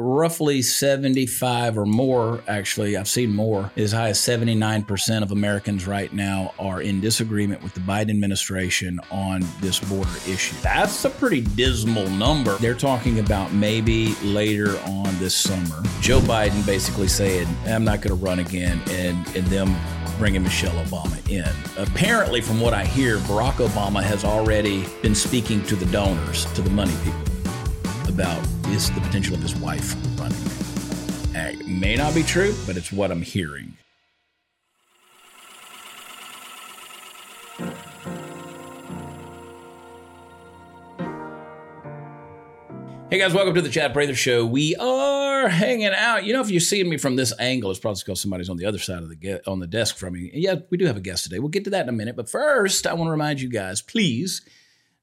roughly 75 or more, actually, I've seen more, as high as 79% of Americans right now are in disagreement with the Biden administration on this border issue. That's a pretty dismal number. They're talking about maybe later on this summer, Joe Biden basically saying, I'm not going to run again, and, and them bringing Michelle Obama in. Apparently, from what I hear, Barack Obama has already been speaking to the donors, to the money people about is the potential of his wife running. It may not be true, but it's what I'm hearing. Hey guys, welcome to the Chad Prather Show. We are hanging out. You know, if you're seeing me from this angle, it's probably because somebody's on the other side of the get on the desk from me. Yeah, we do have a guest today. We'll get to that in a minute. But first, I want to remind you guys, please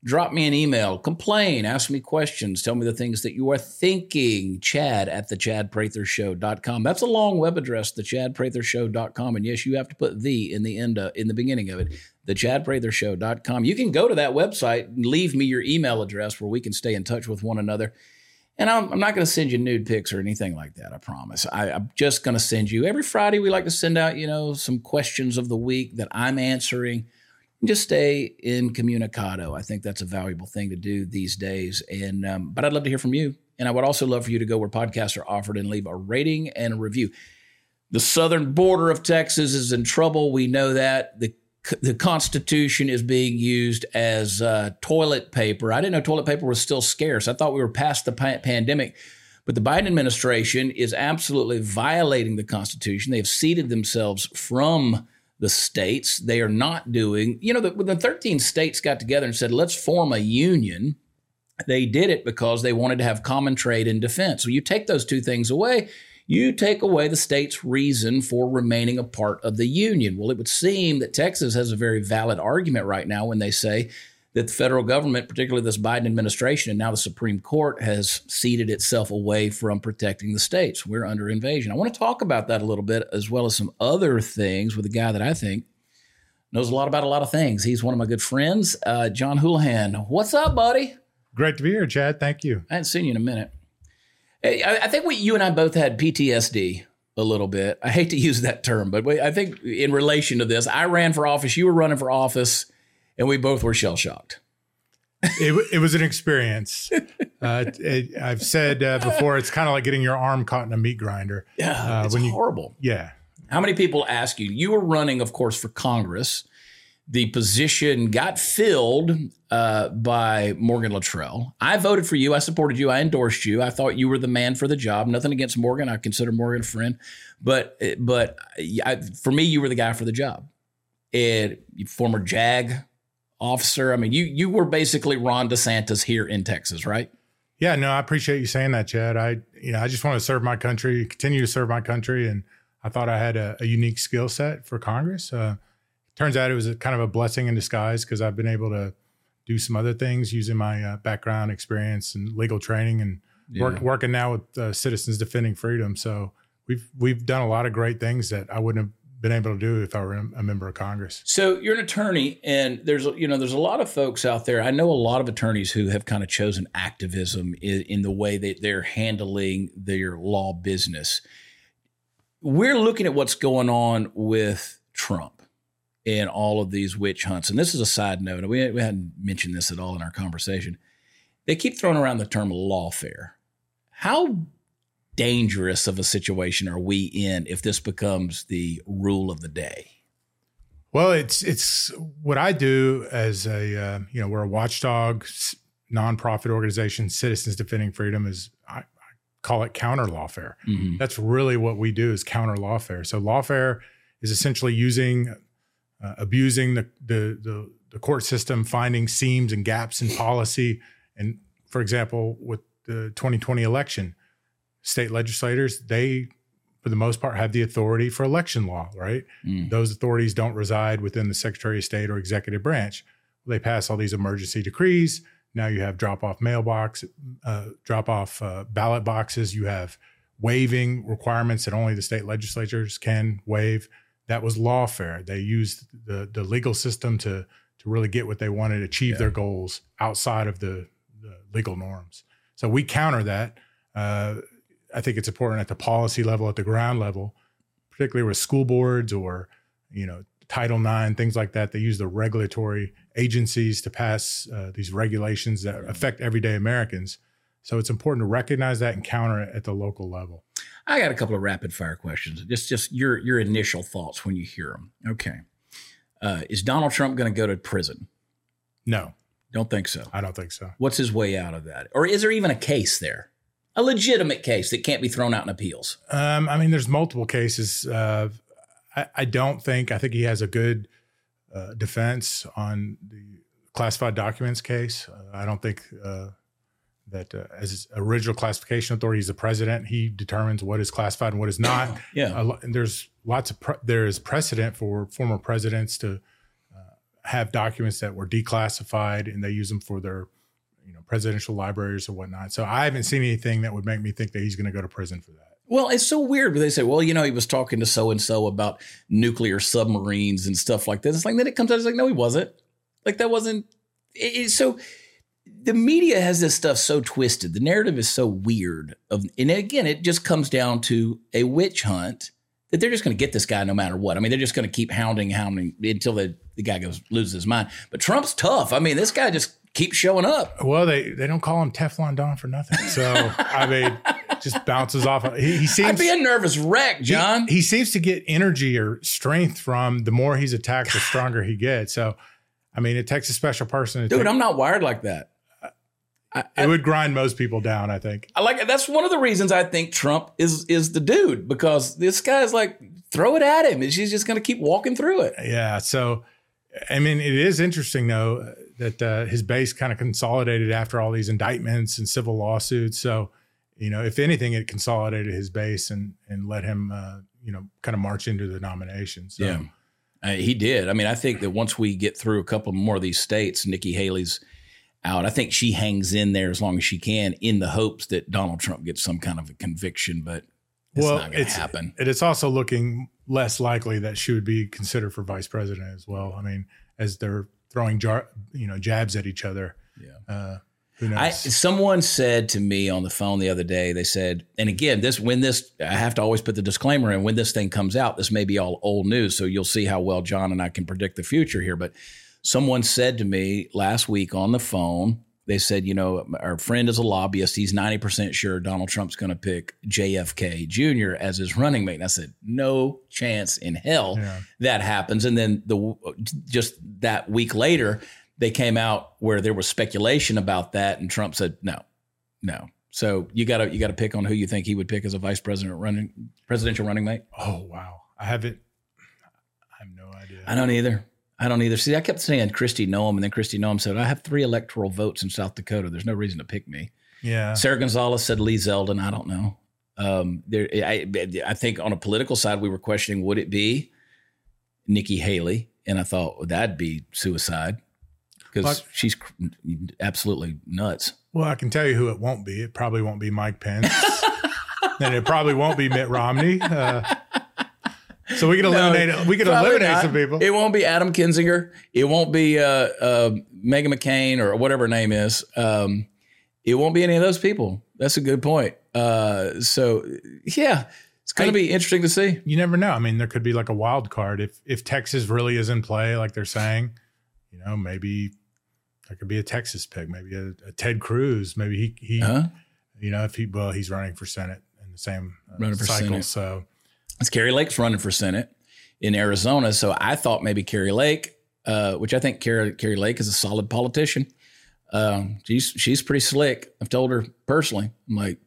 drop me an email, complain, ask me questions, tell me the things that you are thinking. Chad at the chadprathershow.com. That's a long web address, the chadprathershow.com. And yes, you have to put the in the end, uh, in the beginning of it, the chadprathershow.com. You can go to that website and leave me your email address where we can stay in touch with one another. And I'm, I'm not going to send you nude pics or anything like that. I promise. I, I'm just going to send you every Friday. We like to send out, you know, some questions of the week that I'm answering just stay incommunicado. I think that's a valuable thing to do these days. And um, but I'd love to hear from you, and I would also love for you to go where podcasts are offered and leave a rating and a review. The southern border of Texas is in trouble. We know that the the Constitution is being used as uh, toilet paper. I didn't know toilet paper was still scarce. I thought we were past the pa- pandemic. But the Biden administration is absolutely violating the Constitution. They have ceded themselves from the states. They are not doing, you know, the, the 13 states got together and said, let's form a union. They did it because they wanted to have common trade and defense. So you take those two things away, you take away the state's reason for remaining a part of the union. Well, it would seem that Texas has a very valid argument right now when they say that the federal government, particularly this Biden administration and now the Supreme Court, has ceded itself away from protecting the states. We're under invasion. I want to talk about that a little bit, as well as some other things with a guy that I think knows a lot about a lot of things. He's one of my good friends, uh, John Hullihan. What's up, buddy? Great to be here, Chad. Thank you. I hadn't seen you in a minute. Hey, I, I think we, you and I both had PTSD a little bit. I hate to use that term, but I think in relation to this, I ran for office. You were running for office and we both were shell shocked. it, it was an experience. Uh, it, I've said uh, before, it's kind of like getting your arm caught in a meat grinder. Yeah, uh, it's when you, horrible. Yeah. How many people ask you? You were running, of course, for Congress. The position got filled uh, by Morgan Luttrell. I voted for you. I supported you. I endorsed you. I thought you were the man for the job. Nothing against Morgan. I consider Morgan a friend, but but I, for me, you were the guy for the job. And former JAG officer. I mean, you you were basically Ron DeSantis here in Texas, right? Yeah, no, I appreciate you saying that, Chad. I you know I just want to serve my country, continue to serve my country, and I thought I had a, a unique skill set for Congress. Uh, turns out it was a, kind of a blessing in disguise because I've been able to do some other things using my uh, background, experience, and legal training, and yeah. work, working now with uh, Citizens Defending Freedom. So we've we've done a lot of great things that I wouldn't have been able to do if I were a member of Congress. So you're an attorney, and there's you know there's a lot of folks out there. I know a lot of attorneys who have kind of chosen activism in, in the way that they're handling their law business. We're looking at what's going on with Trump and all of these witch hunts. And this is a side note. We, we hadn't mentioned this at all in our conversation. They keep throwing around the term lawfare. How dangerous of a situation are we in if this becomes the rule of the day? Well, it's it's what I do as a uh, you know we're a watchdog nonprofit organization, Citizens Defending Freedom is I, I call it counter lawfare. Mm-hmm. That's really what we do is counter lawfare. So lawfare is essentially using uh, abusing the, the the the court system, finding seams and gaps in policy, and for example, with the 2020 election, state legislators, they, for the most part, have the authority for election law, right? Mm. Those authorities don't reside within the Secretary of State or executive branch. They pass all these emergency decrees. Now you have drop off mailbox, uh, drop off uh, ballot boxes. You have waiving requirements that only the state legislatures can waive. That was lawfare. They used the, the legal system to, to really get what they wanted, achieve yeah. their goals outside of the, the, legal norms. So we counter that. Uh, I think it's important at the policy level, at the ground level, particularly with school boards or you know Title IX, things like that. They use the regulatory agencies to pass uh, these regulations that affect everyday Americans. So it's important to recognize that and counter it at the local level. I got a couple of rapid fire questions. Just just your your initial thoughts when you hear them. Okay, uh, is Donald Trump going to go to prison? No, don't think so. I don't think so. What's his way out of that, or is there even a case there? A legitimate case that can't be thrown out in appeals. Um, I mean, there's multiple cases. Uh, I, I, don't think. I think he has a good uh, defense on the classified documents case. Uh, I don't think uh, that uh, as original classification authority, he's the president. He determines what is classified and what is not. yeah. Uh, and there's lots of pre- there is precedent for former presidents to uh, have documents that were declassified and they use them for their you know presidential libraries or whatnot. So I haven't seen anything that would make me think that he's going to go to prison for that. Well, it's so weird. But they say, well, you know, he was talking to so and so about nuclear submarines and stuff like this. It's like then it comes out. It's like, no, he wasn't. Like that wasn't. It, so the media has this stuff so twisted. The narrative is so weird. Of and again, it just comes down to a witch hunt that they're just going to get this guy no matter what. I mean, they're just going to keep hounding, hounding until the, the guy goes loses his mind. But Trump's tough. I mean, this guy just keeps showing up. Well, they they don't call him Teflon Don for nothing. So I mean, just bounces off. He, he seems. I'd be a nervous wreck, John. He, he, seems to get energy or strength from the more he's attacked, the stronger he gets. So, I mean, it takes a special person. Dude, take, I'm not wired like that. I, it would grind most people down. I think. I like that's one of the reasons I think Trump is is the dude because this guy's like throw it at him and she's just going to keep walking through it. Yeah. So, I mean, it is interesting though that uh, his base kind of consolidated after all these indictments and civil lawsuits. So, you know, if anything, it consolidated his base and and let him, uh, you know, kind of march into the nomination. So. Yeah, uh, he did. I mean, I think that once we get through a couple more of these states, Nikki Haley's out. I think she hangs in there as long as she can, in the hopes that Donald Trump gets some kind of a conviction. But it's well, not going to happen. And it's also looking less likely that she would be considered for vice president as well. I mean, as they're throwing jar, you know, jabs at each other. Yeah. Uh, who knows? I, someone said to me on the phone the other day, they said, and again, this when this I have to always put the disclaimer in when this thing comes out, this may be all old news, so you'll see how well John and I can predict the future here. But someone said to me last week on the phone, they said, you know, our friend is a lobbyist. He's 90% sure Donald Trump's going to pick JFK Jr. as his running mate. And I said, no chance in hell yeah. that happens. And then the uh, just that week later, they came out where there was speculation about that, and Trump said, no, no. So you got to you got to pick on who you think he would pick as a vice president running presidential running mate. Oh wow, I haven't. I have no idea. I don't either. I don't either. See, I kept saying Kristi Noem, and then Kristi Noem said, I have three electoral votes in South Dakota. There's no reason to pick me. Yeah. Sara Gonzales said Lee Zeldin. I don't know. Um, there, I, I think on a political side, we were questioning would it be Nikki Haley? And I thought well, that'd be suicide because she's absolutely nuts. Well, I can tell you who it won't be. It probably won't be Mike Pence. and it probably won't be Mitt Romney. Uh, so we can eliminate no, we can eliminate not. some people. It won't be Adam Kinzinger. It won't be uh, uh, Meghan McCain or whatever her name is. Um, it won't be any of those people. That's a good point. Uh, so yeah, it's going to be interesting to see. You never know. I mean, there could be like a wild card if if Texas really is in play, like they're saying. You know, maybe there could be a Texas pick, maybe a, a Ted Cruz. Maybe he he, uh-huh. you know, if he well, he's running for Senate in the same uh, running cycle. So it's Kari Lake's running for Senate in Arizona. So I thought maybe Kari Lake, uh, which I think Carrie, Kari Lake is a solid politician. Um, she's she's pretty slick. I've told her personally. I'm like,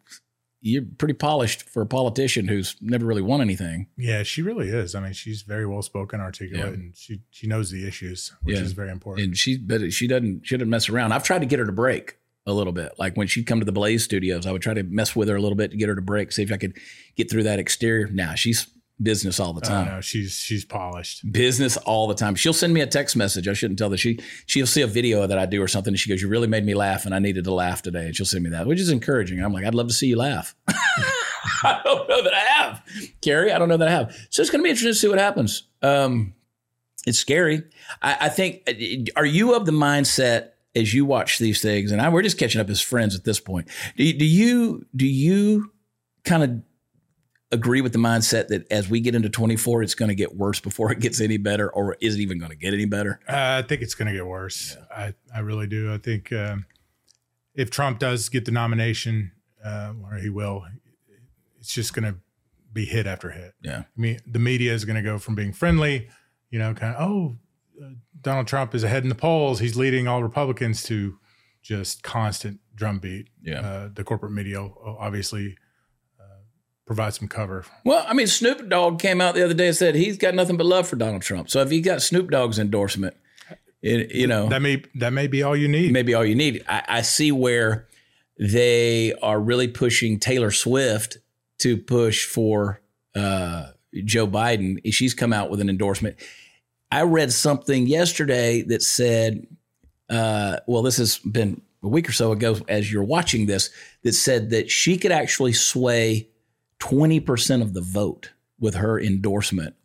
you're pretty polished for a politician who's never really won anything. Yeah, she really is. I mean, she's very well spoken, articulate, yeah. and she she knows the issues, which yeah. is very important. And she but she doesn't she doesn't mess around. I've tried to get her to break a little bit. Like when she'd come to the Blaze Studios, I would try to mess with her a little bit to get her to break, see if I could get through that exterior. Now nah, she's business all the time. know she's she's polished. Business all the time. She'll send me a text message. I shouldn't tell that she she'll see a video that I do or something, and she goes, "You really made me laugh, and I needed to laugh today." And she'll send me that, which is encouraging. I'm like, I'd love to see you laugh. I don't know that I have, Kari. I don't know that I have. So it's going to be interesting to see what happens. Um, it's scary. I, I think. Are you of the mindset? As you watch these things, and I, we're just catching up as friends at this point. Do, do you do you kind of agree with the mindset that as we get into 24, it's going to get worse before it gets any better, or is it even going to get any better? Uh, I think it's going to get worse. Yeah. I, I really do. I think um, if Trump does get the nomination, uh, or he will, it's just going to be hit after hit. Yeah. I mean, the media is going to go from being friendly, you know, kind of, oh, Donald Trump is ahead in the polls. He's leading all Republicans to just constant drumbeat. Yeah. Uh, the corporate media obviously provide some cover. Well, I mean, Snoop Dogg came out the other day and said he's got nothing but love for Donald Trump. So if he got Snoop Dogg's endorsement, it, you know, that may that may be all you need. Maybe all you need. I, I see where they are really pushing Taylor Swift to push for uh, Joe Biden. She's come out with an endorsement. I read something yesterday that said, uh, well, this has been a week or so ago as you're watching this, that said that she could actually sway 20% of the vote with her endorsement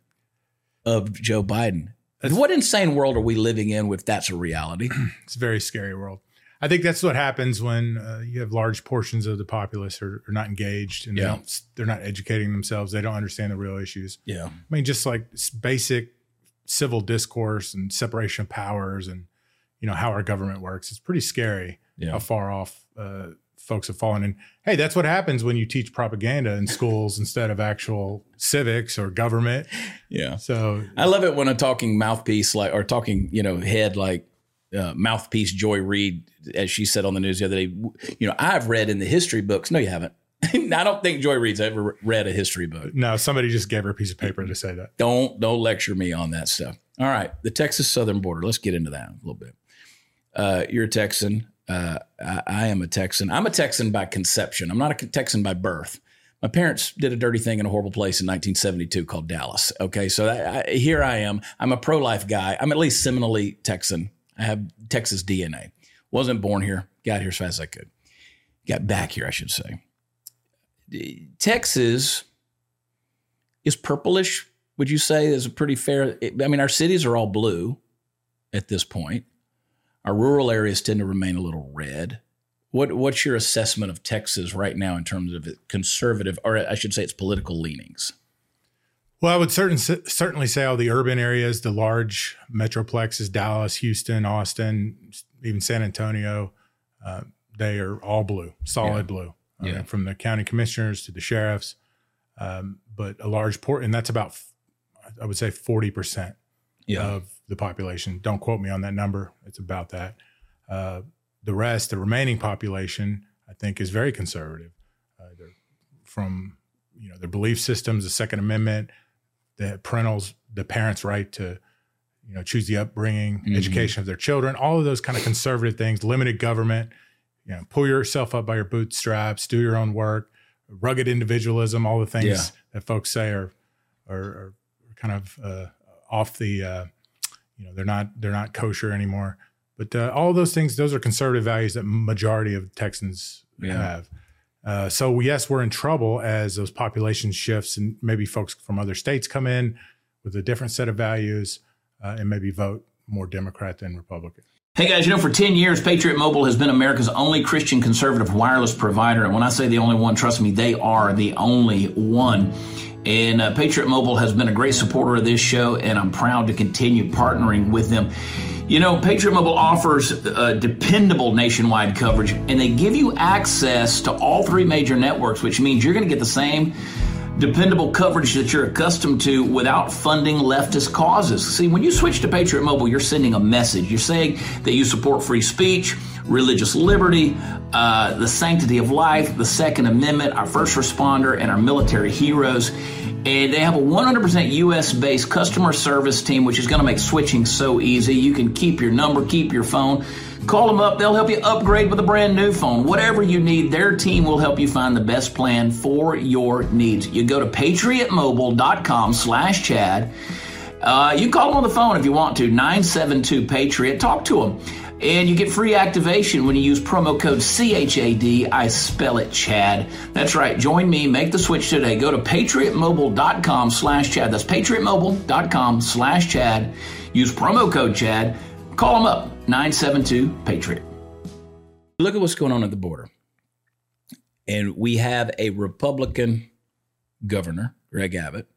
of Joe Biden. That's, what insane world are we living in if that's a reality? It's a very scary world. I think that's what happens when uh, you have large portions of the populace are, are not engaged and yeah. they are not educating themselves. They don't understand the real issues. Yeah. I mean, just like basic civil discourse and separation of powers and, you know, how our government works. It's pretty scary yeah. how far off uh, folks have fallen. And hey, that's what happens when you teach propaganda in schools instead of actual civics or government. Yeah. So I love it when a talking mouthpiece like or talking, you know, head like uh, mouthpiece Joy Reid, as she said on the news the other day. You know, I've read in the history books. No, you haven't. I don't think Joy Reid's ever read a history book. No, somebody just gave her a piece of paper to say that. Don't don't lecture me on that stuff. All right, the Texas southern border. Let's get into that a little bit. Uh, you're a Texan. Uh, I, I, am a Texan. I'm a Texan by conception. I'm not a Texan by birth. My parents did a dirty thing in a horrible place in 1972 called Dallas. Okay, so I, I, here I am. I'm a pro-life guy. I'm at least seminally Texan. I have Texas DNA. Wasn't born here. Got here as fast as I could. Got back here, I should say. Texas is purplish. Would you say is a pretty fair? I mean, our cities are all blue at this point. Our rural areas tend to remain a little red. What, what's your assessment of Texas right now in terms of conservative, or I should say, its political leanings? Well, I would certain, certainly say all the urban areas, the large metroplexes, Dallas, Houston, Austin, even San Antonio, uh, they are all blue, solid yeah. blue, uh, yeah. from the county commissioners to the sheriffs. Um, but a large port, and that's about, I would say, 40% yeah. of the population. Don't quote me on that number. It's about that. Uh, the rest, the remaining population, I think, is very conservative. Uh, from you know their belief systems, the Second Amendment, the parentals, the parents' right to you know choose the upbringing, mm-hmm. education of their children, all of those kind of conservative things. Limited government, you know, pull yourself up by your bootstraps, do your own work, rugged individualism, all the things yeah. that folks say are are, are kind of uh, off the uh, you know they're not they're not kosher anymore. But uh, all those things, those are conservative values that majority of Texans yeah. have. Uh, so yes, we're in trouble as those population shifts, and maybe folks from other states come in with a different set of values, uh, and maybe vote more Democrat than Republican. Hey guys, you know, for 10 years, Patriot Mobile has been America's only Christian conservative wireless provider. And when I say the only one, trust me, they are the only one. And uh, Patriot Mobile has been a great supporter of this show, and I'm proud to continue partnering with them. You know, Patriot Mobile offers uh, dependable nationwide coverage, and they give you access to all three major networks, which means you're going to get the same dependable coverage that you're accustomed to without funding leftist causes. See, when you switch to Patriot Mobile, you're sending a message. You're saying that you support free speech, religious liberty, uh, the sanctity of life, the Second Amendment, our first responder, and our military heroes. And they have a 100% US based customer service team, which is going to make switching so easy. You can keep your number, keep your phone. Call them up. They'll help you upgrade with a brand new phone. Whatever you need, their team will help you find the best plan for your needs. You go to patriotmobile.com slash Chad. Uh, you call them on the phone if you want to, 972 Patriot. Talk to them. And you get free activation when you use promo code CHAD. I spell it Chad. That's right. Join me. Make the switch today. Go to patriotmobile.com slash Chad. That's patriotmobile.com slash Chad. Use promo code Chad. Call them up. 972 Patriot. Look at what's going on at the border. And we have a Republican governor, Greg Abbott,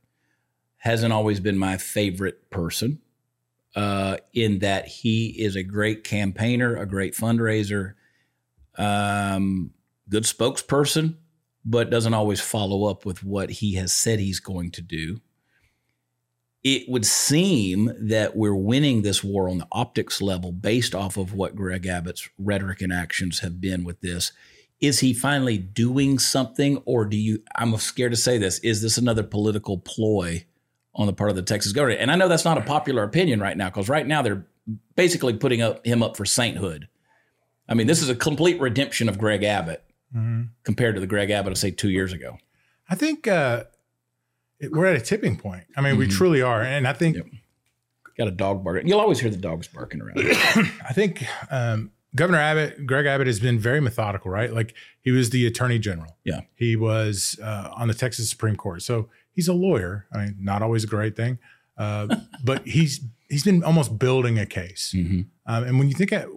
hasn't always been my favorite person uh, in that he is a great campaigner, a great fundraiser, um, good spokesperson, but doesn't always follow up with what he has said he's going to do. It would seem that we're winning this war on the optics level based off of what Greg Abbott's rhetoric and actions have been with this. Is he finally doing something, or do you? I'm scared to say this. Is this another political ploy on the part of the Texas government? And I know that's not a popular opinion right now, because right now they're basically putting up him up for sainthood. I mean, this is a complete redemption of Greg Abbott mm-hmm. compared to the Greg Abbott of say two years ago. I think uh, we're at a tipping point. I mean, mm-hmm. we truly are, and I think yep. got a dog barking. You'll always hear the dogs barking around. I think um, Governor Abbott, Greg Abbott, has been very methodical, right? Like he was the Attorney General. Yeah, he was uh, on the Texas Supreme Court, so he's a lawyer. I mean, not always a great thing, uh, but he's he's been almost building a case. Mm-hmm. Um, and when you think at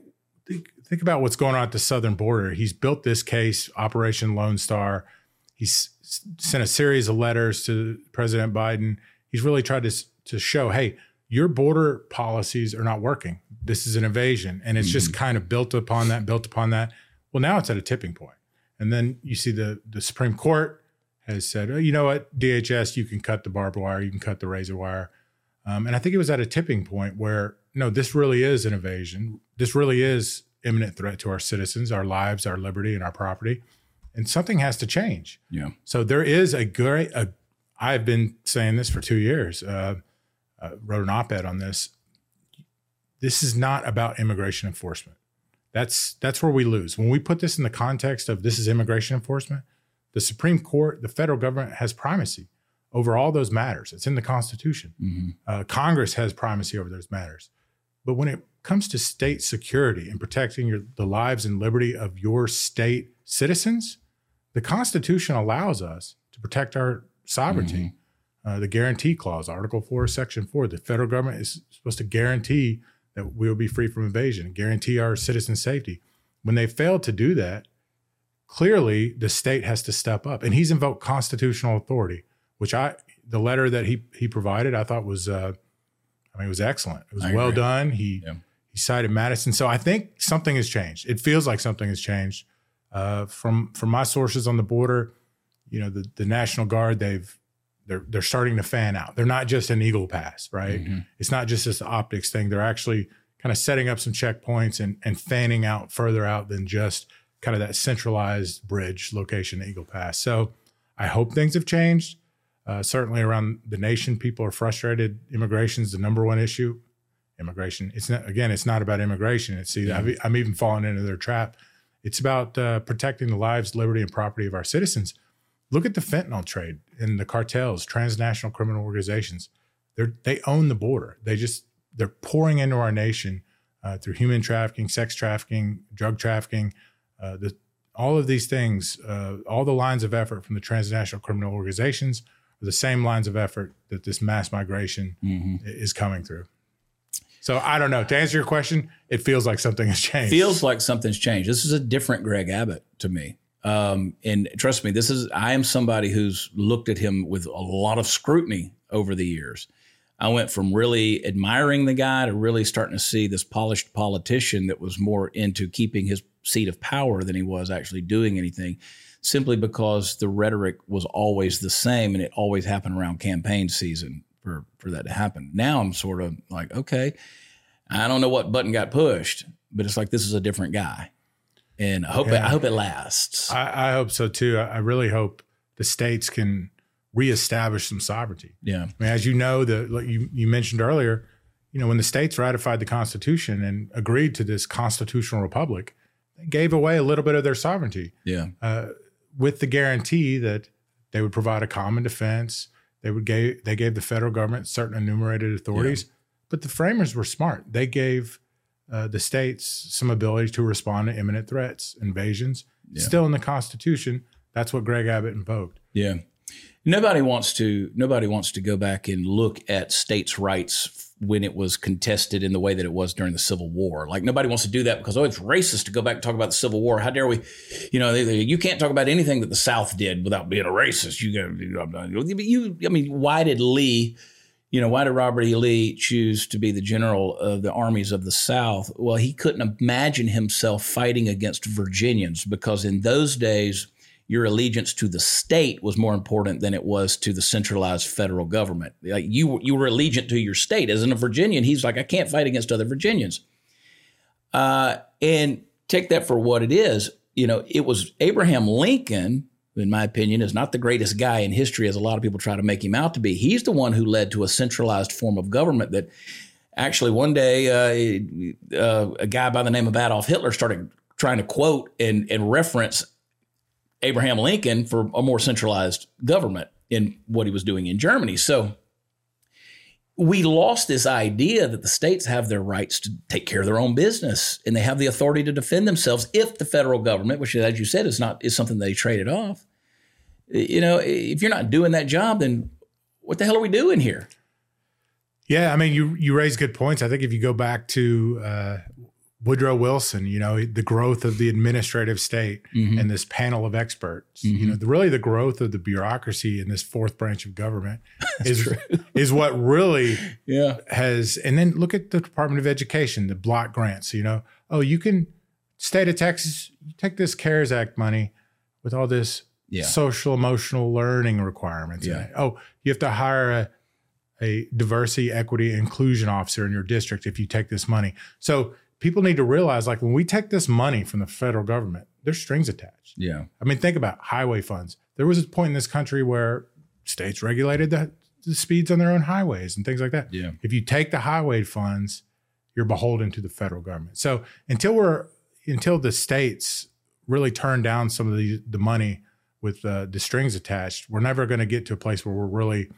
think, think about what's going on at the southern border, he's built this case, Operation Lone Star. He's sent a series of letters to President Biden. He's really tried to to show, hey, your border policies are not working. This is an invasion, and it's mm-hmm. just kind of built upon that, built upon that. Well, now it's at a tipping point, and then you see the the Supreme Court has said, oh, you know what, DHS, you can cut the barbed wire, you can cut the razor wire, um, and I think it was at a tipping point where no, this really is an invasion. This really is imminent threat to our citizens, our lives, our liberty, and our property and something has to change. Yeah. So there is a great. A, I've been saying this for two years. Uh, uh, wrote an op-ed on this. This is not about immigration enforcement. That's that's where we lose when we put this in the context of this is immigration enforcement. The Supreme Court, the federal government has primacy over all those matters. It's in the Constitution. Mm-hmm. Uh, Congress has primacy over those matters. But when it comes to state security and protecting your, the lives and liberty of your state citizens, the Constitution allows us to protect our sovereignty. Mm-hmm. Uh, the guarantee clause, Article 4, Section 4, the federal government is supposed to guarantee that we will be free from invasion, guarantee our citizen safety. When they fail to do that, clearly the state has to step up. And he's invoked constitutional authority, which I, the letter that he he provided, I thought was, uh, I mean, it was excellent. It was I well agree. done. He yeah. he cited Madison. So I think something has changed. It feels like something has changed. Uh, from from my sources on the border, you know, the, the National Guard, they've they're they're starting to fan out. They're not just an Eagle Pass, right? Mm-hmm. It's not just this optics thing. They're actually kind of setting up some checkpoints and and fanning out further out than just kind of that centralized bridge location, Eagle Pass. So I hope things have changed. Uh, certainly around the nation, people are frustrated. Immigration is the number one issue. Immigration. It's not again. It's not about immigration. It's see, yeah. I'm even falling into their trap it's about uh, protecting the lives, liberty, and property of our citizens. Look at the fentanyl trade and the cartels, transnational criminal organizations. They they own the border. They just they're pouring into our nation uh, through human trafficking, sex trafficking, drug trafficking. Uh, the, all of these things, uh, all the lines of effort from the transnational criminal organizations are the same lines of effort that this mass migration mm-hmm. is coming through. So I don't know. To answer your question, it feels like something has changed. Feels like something's changed. This is a different Greg Abbott to me. Um, and trust me, this is I am somebody who's looked at him with a lot of scrutiny over the years. I went from really admiring the guy to really starting to see this polished politician that was more into keeping his seat of power than he was actually doing anything, simply because the rhetoric was always the same and it always happened around campaign season for for that to happen. Now I'm sort of like, okay, I don't know what button got pushed, but it's like this is a different guy, and I hope yeah. it, I hope it lasts. I, I hope so too. I, I, really hope the states can reestablish some sovereignty. Yeah, I mean, as you know, the like you you mentioned earlier, you know, when the states ratified the Constitution and agreed to this constitutional republic, they gave away a little bit of their sovereignty. Yeah, uh, with the guarantee that they would provide a common defense they would gave they gave the federal government certain enumerated authorities, yeah. but the framers were smart. They gave uh, the states some ability to respond to imminent threats, invasions. Yeah. Still in the Constitution, that's what Greg Abbott invoked. Yeah. Nobody wants to nobody wants to go back and look at states' rights when it was contested in the way that it was during the Civil War. Like nobody wants to do that because oh, it's racist to go back and talk about the Civil War. How dare we? You know, they, they, you can't talk about anything that the South did without being a racist. You got you. I mean, why did Lee? You know, why did Robert E. Lee choose to be the general of the armies of the South? Well, he couldn't imagine himself fighting against Virginians because in those days your allegiance to the state was more important than it was to the centralized federal government. Like you, you were allegiant to your state. As in a Virginian, he's like, I can't fight against other Virginians. Uh, and take that for what it is. You know, it was Abraham Lincoln, in my opinion, is not the greatest guy in history as a lot of people try to make him out to be. He's the one who led to a centralized form of government that actually one day uh, uh, a guy by the name of Adolf Hitler started trying to quote and, and reference Abraham Lincoln for a more centralized government in what he was doing in Germany. So we lost this idea that the states have their rights to take care of their own business and they have the authority to defend themselves if the federal government, which as you said is not is something they traded off. You know, if you're not doing that job, then what the hell are we doing here? Yeah, I mean, you you raise good points. I think if you go back to uh, Woodrow Wilson, you know, the growth of the administrative state mm-hmm. and this panel of experts, mm-hmm. you know, the, really the growth of the bureaucracy in this fourth branch of government is is what really yeah. has and then look at the Department of Education, the block grants, you know, oh, you can state of Texas, you take this CARES Act money with all this yeah. social emotional learning requirements. Yeah. Oh, you have to hire a a diversity, equity, inclusion officer in your district if you take this money. So people need to realize like when we take this money from the federal government, there's strings attached. Yeah. I mean, think about highway funds. There was a point in this country where states regulated the, the speeds on their own highways and things like that. Yeah. If you take the highway funds, you're beholden to the federal government. So until we're until the states really turn down some of the the money with uh, the strings attached, we're never going to get to a place where we're really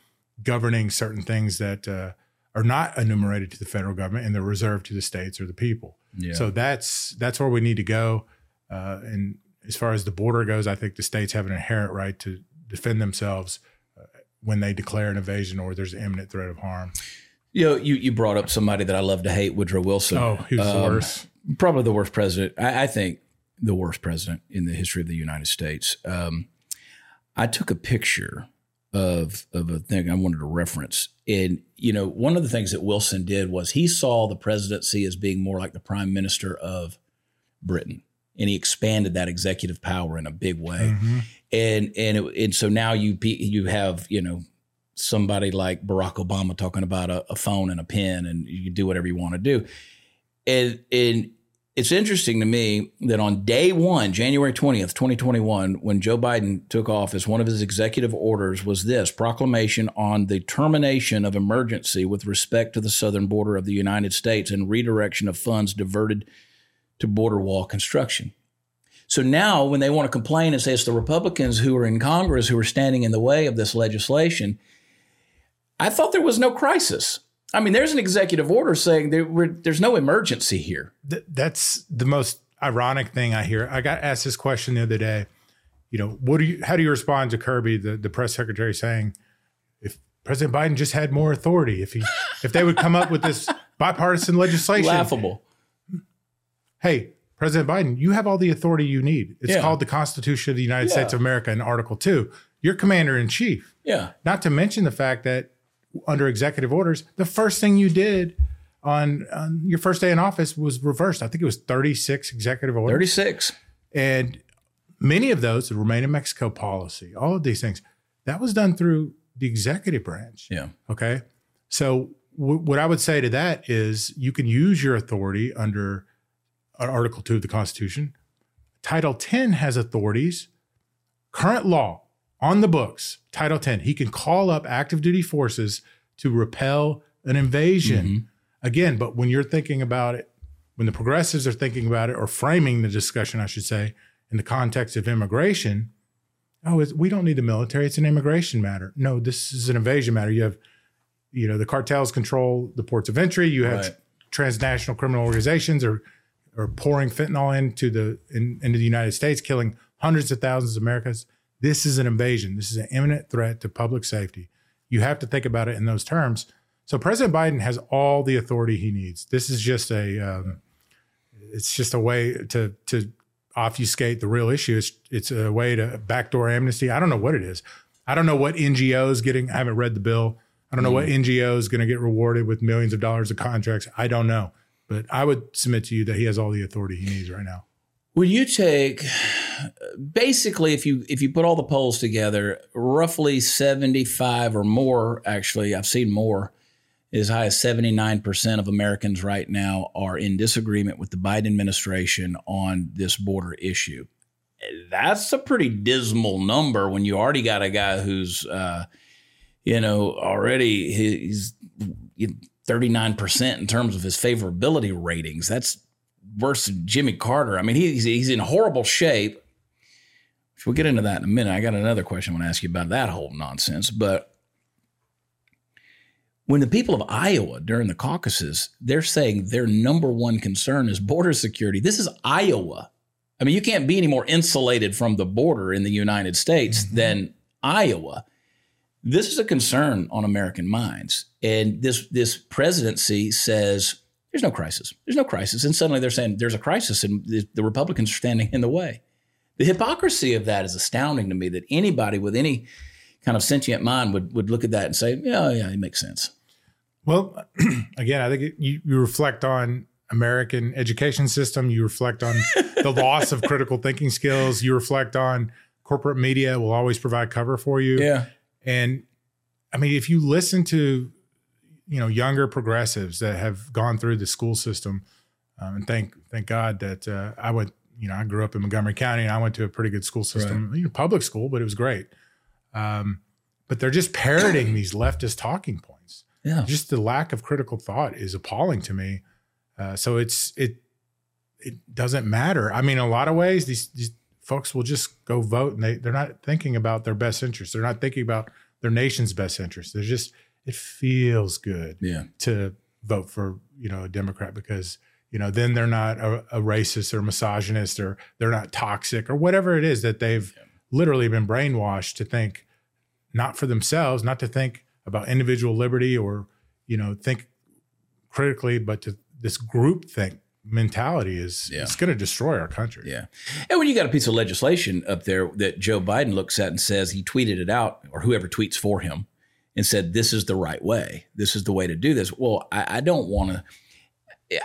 governing certain things that uh, are not enumerated to the federal government and they're reserved to the states or the people. Yeah. So that's that's where we need to go. Uh, and as far as the border goes, I think the states have an inherent right to defend themselves uh, when they declare an invasion or there's an imminent threat of harm. You know, you, you brought up somebody that I love to hate, Woodrow Wilson. Oh, he was um, the worst. Probably the worst president. I, I, think the worst president in the history of the United States. Um, I took a picture of of a thing I wanted to reference. And you know, one of the things that Wilson did was he saw the presidency as being more like the prime minister of Britain, and he expanded that executive power in a big way. Mm-hmm. And and it, and so now you you have you know somebody like Barack Obama talking about a, a phone and a pen, and you can do whatever you want to do. And and it's interesting to me that on day one, January 20th, 2021, when Joe Biden took office, one of his executive orders was this proclamation on the termination of emergency with respect to the southern border of the United States and redirection of funds diverted to border wall construction. So now, when they want to complain and say it's the Republicans who are in Congress who are standing in the way of this legislation, I thought there was no crisis. I mean, there's an executive order saying there, there's no emergency here. Th- that's the most ironic thing I hear. I got asked this question the other day. You know, what do you? How do you respond to Kirby, the, the press secretary, saying if President Biden just had more authority, if he if they would come up with this bipartisan legislation, laughable. Hey, President Biden, you have all the authority you need. It's yeah. called the Constitution of the United yeah. States of America in Article Two. You're commander in chief. Yeah. Not to mention the fact that under executive orders, the first thing you did on, on your first day in office was reversed. I think it was 36 executive orders. 36. And many of those, the Remain in Mexico policy, all of these things, that was done through the executive branch. Yeah. Okay. So w- what I would say to that is you can use your authority under uh, Article 2 of the Constitution. Title 10 has authorities. Current law on the books, Title 10, he can call up active duty forces to repel an invasion. Mm-hmm. Again, but when you're thinking about it, when the progressives are thinking about it or framing the discussion, I should say, in the context of immigration, oh, we don't need the military. It's an immigration matter. No, this is an invasion matter. You have, you know, the cartels control the ports of entry. You have right. transnational criminal organizations are are pouring fentanyl into the in, into the United States, killing hundreds of thousands of Americans. This is an invasion. This is an imminent threat to public safety. You have to think about it in those terms. So President Biden has all the authority he needs. This is just a, um, it's just a way to to obfuscate the real issue. It's it's a way to backdoor amnesty. I don't know what it is. I don't know what NGOs getting. I haven't read the bill. I don't know what NGO is going to get rewarded with millions of dollars of contracts. I don't know, but I would submit to you that he has all the authority he needs right now. Will you take basically if you if you put all the polls together, roughly seventy five or more? Actually, I've seen more. As high as 79% of Americans right now are in disagreement with the Biden administration on this border issue. That's a pretty dismal number when you already got a guy who's, uh, you know, already he's 39% in terms of his favorability ratings. That's worse than Jimmy Carter. I mean, he's, he's in horrible shape. We'll get into that in a minute. I got another question I want to ask you about that whole nonsense. But when the people of Iowa during the caucuses, they're saying their number one concern is border security. This is Iowa. I mean, you can't be any more insulated from the border in the United States mm-hmm. than Iowa. This is a concern on American minds. And this this presidency says there's no crisis. There's no crisis. And suddenly they're saying there's a crisis and the, the Republicans are standing in the way. The hypocrisy of that is astounding to me that anybody with any kind of sentient mind would would look at that and say, yeah, yeah, it makes sense. Well, again, I think it, you, you reflect on American education system. You reflect on the loss of critical thinking skills. You reflect on corporate media will always provide cover for you. Yeah. And I mean, if you listen to, you know, younger progressives that have gone through the school system, um, and thank thank God that uh, I went, you know, I grew up in Montgomery County and I went to a pretty good school system, right. you know, public school, but it was great. Um, but they're just parroting these leftist talking points. Yeah. Just the lack of critical thought is appalling to me. Uh, so it's it it doesn't matter. I mean, in a lot of ways, these these folks will just go vote and they they're not thinking about their best interest. They're not thinking about their nation's best interest. They're just it feels good yeah. to vote for you know a Democrat because you know then they're not a, a racist or misogynist or they're not toxic or whatever it is that they've literally been brainwashed to think not for themselves, not to think about individual liberty or you know think critically, but to this group think mentality is yeah. it's going to destroy our country. Yeah. And when you got a piece of legislation up there that Joe Biden looks at and says he tweeted it out or whoever tweets for him and said this is the right way. This is the way to do this. Well, I, I don't want to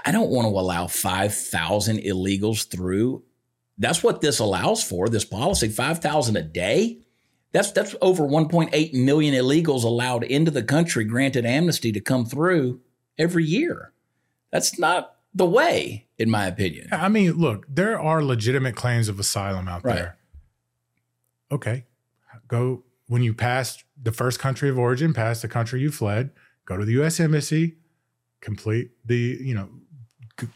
I don't want to allow 5,000 illegals through. That's what this allows for, this policy, 5,000 a day. That's that's over 1.8 million illegals allowed into the country, granted amnesty to come through every year. That's not the way, in my opinion. I mean, look, there are legitimate claims of asylum out right. there. Okay, go when you pass the first country of origin, past the country you fled, go to the U.S. embassy, complete the you know,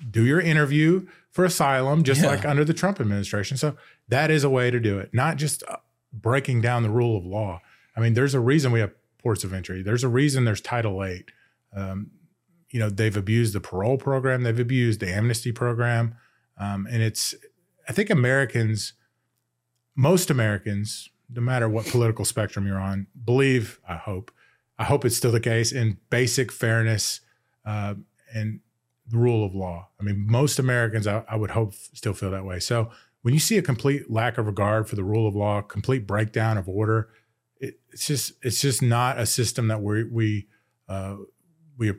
do your interview for asylum, just yeah. like under the Trump administration. So that is a way to do it, not just uh, breaking down the rule of law. I mean, there's a reason we have ports of entry. There's a reason there's Title Eight. Um, you know, they've abused the parole program, they've abused the amnesty program, um, and it's. I think Americans, most Americans, no matter what political spectrum you're on, believe. I hope. I hope it's still the case in basic fairness uh, and the rule of law. I mean, most Americans, I, I would hope, still feel that way. So when you see a complete lack of regard for the rule of law, complete breakdown of order, it, it's just it's just not a system that we we uh, we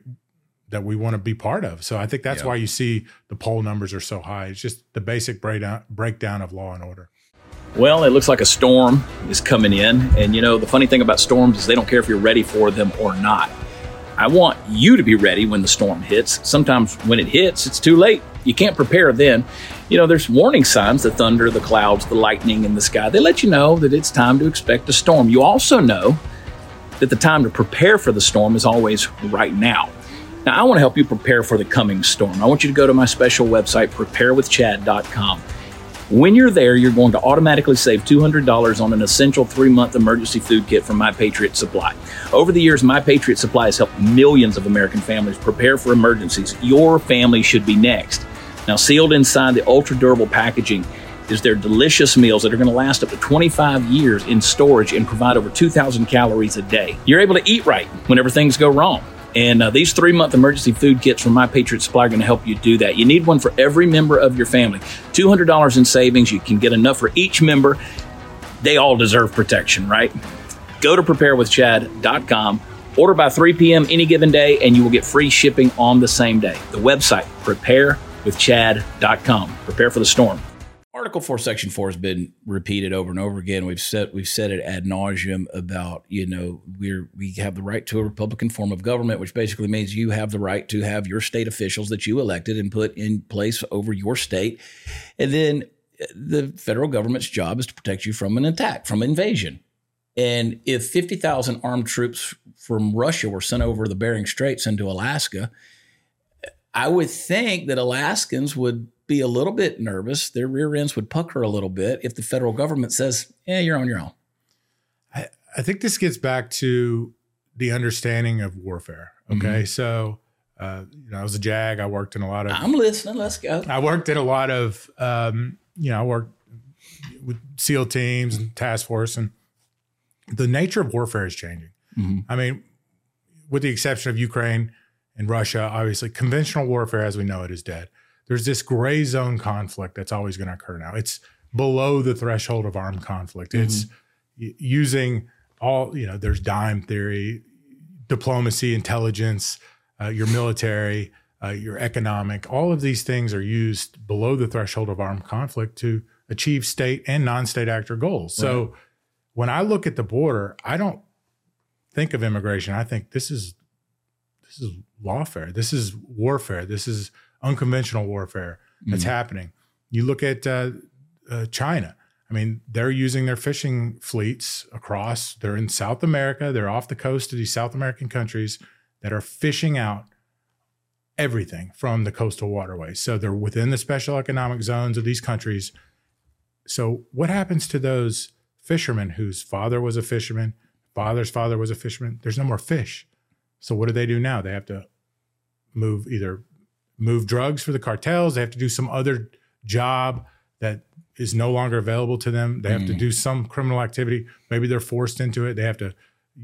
that we want to be part of. So I think that's why you see the poll numbers are so high. It's just the basic breakdown breakdown of law and order. Well, it looks like a storm is coming in, and you know the funny thing about storms is they don't care if you're ready for them or not. I want you to be ready when the storm hits. Sometimes when it hits, it's too late. You can't prepare then. You know, there's warning signs the thunder, the clouds, the lightning in the sky. They let you know that it's time to expect a storm. You also know that the time to prepare for the storm is always right now. Now, I want to help you prepare for the coming storm. I want you to go to my special website, preparewithchad.com. When you're there, you're going to automatically save $200 on an essential three month emergency food kit from My Patriot Supply. Over the years, My Patriot Supply has helped millions of American families prepare for emergencies. Your family should be next. Now, sealed inside the ultra durable packaging is their delicious meals that are going to last up to 25 years in storage and provide over 2,000 calories a day. You're able to eat right whenever things go wrong. And uh, these three month emergency food kits from My Patriot Supply are going to help you do that. You need one for every member of your family. $200 in savings. You can get enough for each member. They all deserve protection, right? Go to preparewithchad.com. Order by 3 p.m. any given day, and you will get free shipping on the same day. The website, preparewithchad.com. Prepare for the storm. Article Four, Section Four has been repeated over and over again. We've said we've said it ad nauseum about you know we're we have the right to a Republican form of government, which basically means you have the right to have your state officials that you elected and put in place over your state, and then uh, the federal government's job is to protect you from an attack, from invasion. And if 50,000 armed troops from Russia were sent over the Bering Straits into Alaska, I would think that Alaskans would be a little bit nervous. Their rear ends would pucker a little bit if the federal government says, yeah, you're on your own. I, I think this gets back to the understanding of warfare. Okay. Mm-hmm. So, uh, you know, I was a JAG. I worked in a lot of. I'm listening. Let's go. I worked in a lot of, um, you know, I worked with SEAL teams and task force, and the nature of warfare is changing. Mm-hmm. I mean, with the exception of Ukraine and Russia, obviously, conventional warfare as we know it is dead there's this gray zone conflict that's always going to occur now. It's below the threshold of armed conflict. Mm-hmm. It's using all, you know, there's dime theory, diplomacy, intelligence, uh, your military, uh, your economic, all of these things are used below the threshold of armed conflict to achieve state and non state actor goals. Right. So when I look at the border, I don't think of immigration. I think this is this is lawfare. This is warfare. This is unconventional warfare that's mm happening. You look at uh, uh, China. I mean, they're using their fishing fleets across. They're in South America. They're off the coast of these South American countries that are fishing out everything from the coastal waterways. So they're within the special economic zones of these countries. So what happens to those fishermen whose father was a fisherman, father's father was a fisherman? There's no more fish. So what do they do now? They have to move either move drugs for the cartels. They have to do some other job that is no longer available to them. They have mm. to do some criminal activity. Maybe they're forced into it. They have to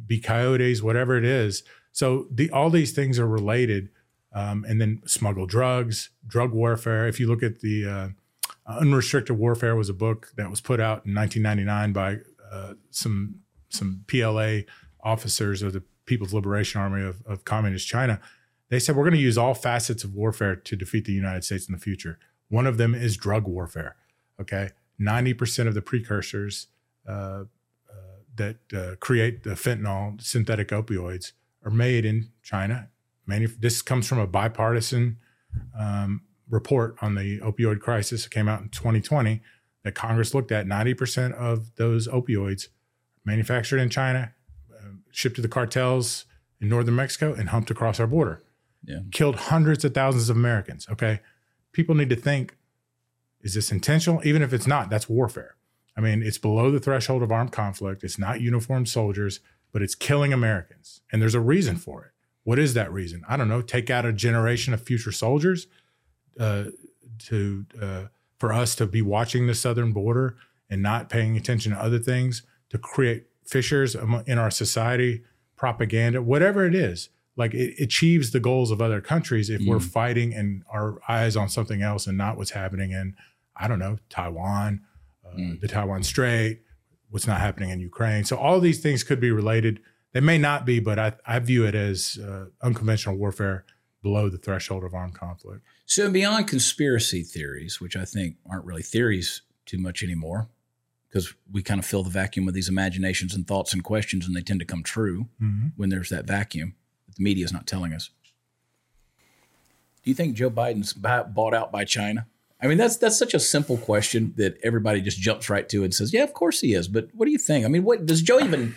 be coyotes, whatever it is. So the, all these things are related. Um, and then smuggle drugs, drug warfare. If you look at the uh, Unrestricted Warfare was a book that was put out in 1999 by uh, some some PLA officers of the People's Liberation Army of, of Communist China they said we're going to use all facets of warfare to defeat the United States in the future. One of them is drug warfare. Okay, ninety percent of the precursors uh, uh, that uh, create the fentanyl synthetic opioids are made in China. Manuf- this comes from a bipartisan um, report on the opioid crisis. that came out in 2020 that Congress looked at. Ninety percent of those opioids manufactured in China, uh, shipped to the cartels in northern Mexico, and humped across our border yeah. killed hundreds of thousands of Americans. Okay. People need to think is this intentional? Even if it's not, that's warfare. I mean, it's below the threshold of armed conflict. It's not uniformed soldiers, but it's killing Americans. And there's a reason for it. What is that reason? I don't know. Take out a generation of future soldiers uh, to uh, for us to be watching the southern border and not paying attention to other things to create fissures in our society, propaganda, whatever it is like it achieves the goals of other countries if mm. we're fighting and our eyes on something else and not what's happening in I don't know Taiwan, uh, mm. the Taiwan Strait, what's not happening in Ukraine. So all these things could be related. They may not be, but I, I view it as uh, unconventional warfare below the threshold of armed conflict. So beyond conspiracy theories, which I think aren't really theories too much anymore, because we kind of fill the vacuum with these imaginations and thoughts and questions, and they tend to come true mm-hmm. when there's that vacuum the media is not telling us. Do you think Joe Biden's bought out by China? I mean, that's that's such a simple question that everybody just jumps right to and says, "Yeah, of course he is." But what do you think? I mean, what does Joe even?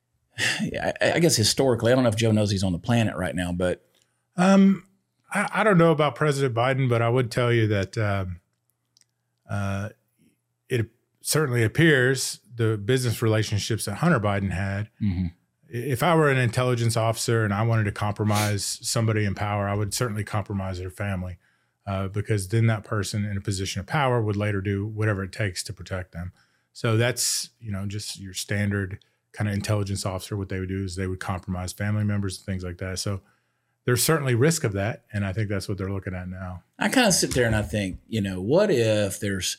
I, I guess historically, I don't know if Joe knows he's on the planet right now, but um, I, I, don't know about President Biden, but I would tell you that um, uh, it certainly appears the business relationships that Hunter Biden had. Mm-hmm if I were an intelligence officer and I wanted to compromise somebody in power, I would certainly compromise their family uh, because then that person in a position of power would later do whatever it takes to protect them. So that's you know just your standard kind of intelligence officer. What they would do is they would compromise family members and things like that. So there's certainly risk of that, and I think that's what they're looking at now. I kind of sit there and I think, you know, what if there's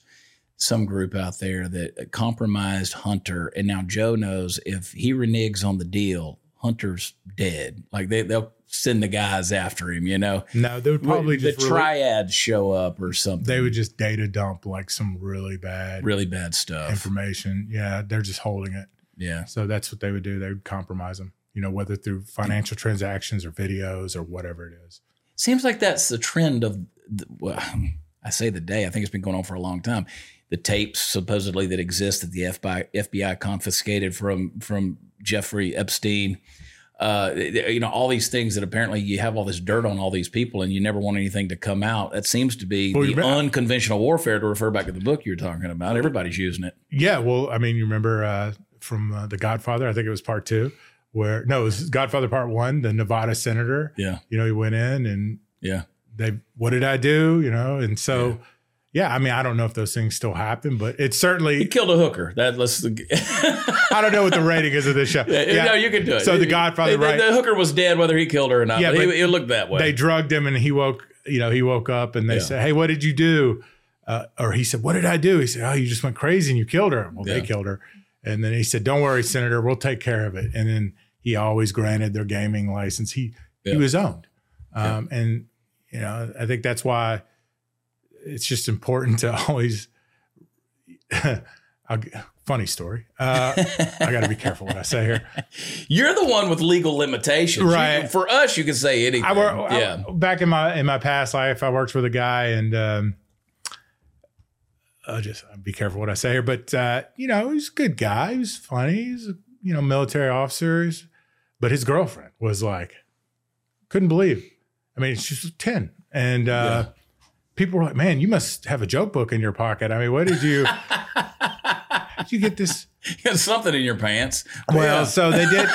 some group out there that compromised Hunter, and now Joe knows if he reneges on the deal, Hunter's dead. Like they they'll send the guys after him, you know. No, they would probably the just really- triads show up or something. they would just data dump like some really bad really bad stuff. information. Yeah, they're just holding it. Yeah. So that's what they would do. They would compromise them, you know, whether through financial transactions or videos or whatever it is. Seems like that's the trend of, the, well, I say the day. I think it's been going on for a long time. The tapes supposedly that exist that the FBI, FBI confiscated from from Jeffrey Epstein. Uh, you know all these things that apparently you have all this dirt on all these people and you never want anything to come out. That seems to be Well, the unconventional warfare. To refer back to the book you're talking about, everybody's using it. Yeah. Well, I mean, you remember uh, from uh, The Godfather, I think it was part two, where, no, it was Godfather part one, the Nevada senator, Yeah, you know, he went in and yeah. they, what did I do? You know, and so, yeah, I mean, I don't know if those things still happen, but it's He certainly, killed a hooker. That let's. I don't know what the rating is of this show. No, you can do it. So the Godfather, The- the, right? The hooker was dead, whether he killed her or not. Yeah, but he, it looked that way. they drugged him and he woke you know he woke up and they Yeah. said hey what did you do uh, or he said what did i do he said oh you just went crazy and you killed her well they killed her and then he said don't worry senator we'll take care of it and then he always granted their gaming license he Yeah. he was owned um, and you know i think that's why it's just important to always funny story uh, i got to be careful what i say here You're the one with legal limitations. You- Right. for us, you can say anything. I work. yeah. I- back in my in my past life, I worked with a guy, and um, I'll just I'll be careful what I say here. But uh, you know, he's a good guy. He was funny. He's you know military officers, But his girlfriend was like, couldn't believe. I mean, she was ten, and uh, people were like, "Man, you must have a joke book in your pocket." I mean, what did you? did you get this? You got something in your pants. Well, Yeah. so they did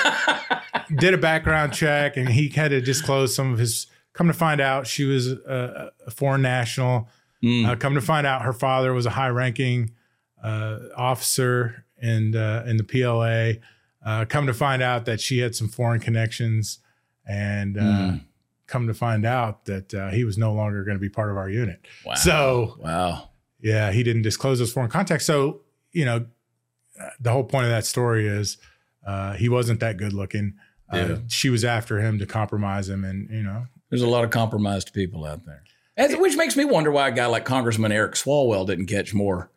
did a background check, and he had to disclose some of his. Come to find out, she was a, a foreign national. Mm. Uh, come to find out, her father was a high-ranking uh, officer in uh, in the PLA. Uh, come to find out that she had some foreign connections, and uh, Mm. Come to find out that uh, he was no longer going to be part of our unit. wow. So wow. yeah, he didn't disclose those foreign contacts. So, you know, uh, the whole point of that story is uh, he wasn't that good looking. Uh, Yeah. She was after him to compromise him, and you know, There's a lot of compromised people out there. As, which makes me wonder why a guy like Congressman Eric Swalwell didn't catch more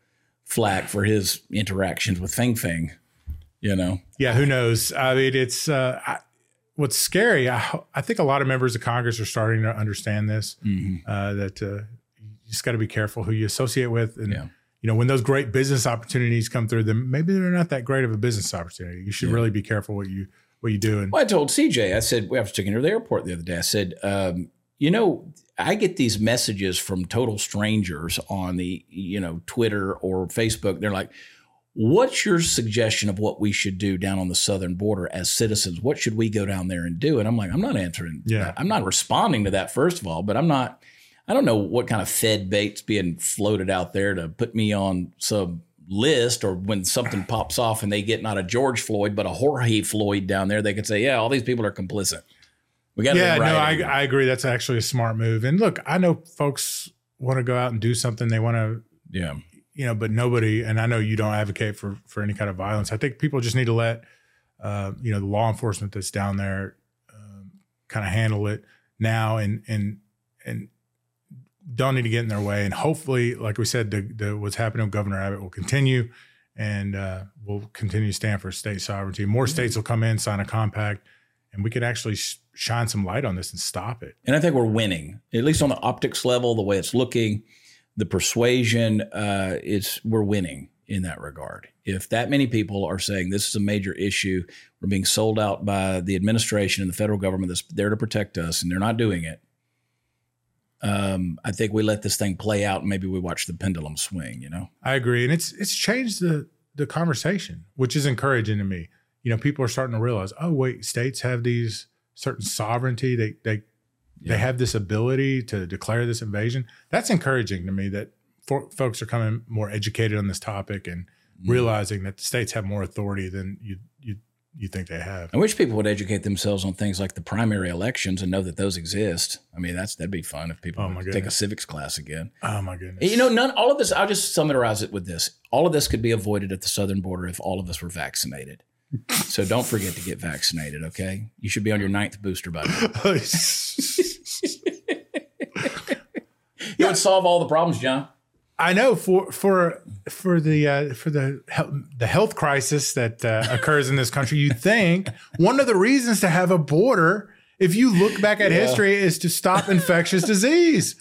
flack for his interactions with Fang Fang. You know? yeah, who knows? I mean, it's uh, I, what's scary. I, I think a lot of members of Congress are starting to understand this. Mhm. Uh, that uh, you just got to be careful who you associate with, and Yeah. you know, when those great business opportunities come through, then maybe they're not that great of a business opportunity. You should Yeah. really be careful what you what you do. And Well, I told CJ, I said, we have to take her to the airport the other day. I said, um, you know, I get these messages from total strangers on the, you know, Twitter or Facebook. They're like, what's your suggestion of what we should do down on the southern border as citizens? What should we go down there and do? And I'm like, I'm not answering. Yeah. that. I'm not responding to that, first of all, but I'm not, I don't know what kind of Fed bait's being floated out there to put me on some list or when something pops off and they get not a George Floyd, but a Jorge Floyd down there, they could say, yeah, all these people are complicit. We got yeah, no, I. I agree. That's actually a smart move. And look, I know folks want to go out and do something. They want to, yeah. You know, but nobody. And I know you don't advocate for for any kind of violence. I think people just need to let, uh, you know, the law enforcement that's down there, um, kind of handle it now, and and and don't need to get in their way. And hopefully, like we said, the, the what's happening with Governor Abbott will continue, and uh, will continue to stand for state sovereignty. More states will come in, sign a compact, and we can actually sh- shine some light on this and stop it. And I think we're winning, at least on the optics level, the way it's looking, the persuasion uh, is we're winning in that regard. If that many people are saying this is a major issue, we're being sold out by the administration and the federal government that's there to protect us, and they're not doing it. Um, I think we let this thing play out, and maybe we watch the pendulum swing. You know, I agree, and it's it's changed the the conversation, which is encouraging to me. You know, people are starting to realize, oh wait, states have these certain sovereignty. They they Yeah. they have this ability to declare this invasion. That's encouraging to me that for, folks are coming more educated on this topic and Mm-hmm. realizing that the states have more authority than you you you think they have. I wish people would educate themselves on things like the primary elections and know that those exist. I mean, that's that'd be fun if people Oh, take a civics class again. Oh my goodness! You know, none all of this. I'll just summarize it with this: all of this could be avoided at the southern border if all of us were vaccinated. so don't forget to get vaccinated. Okay, you should be on your ninth booster by now. You would solve all the problems, John. I know for for for the uh, for the health, the health crisis that uh, occurs in this country, you think one of the reasons to have a border, if you look back at Yeah. history, is to stop infectious disease.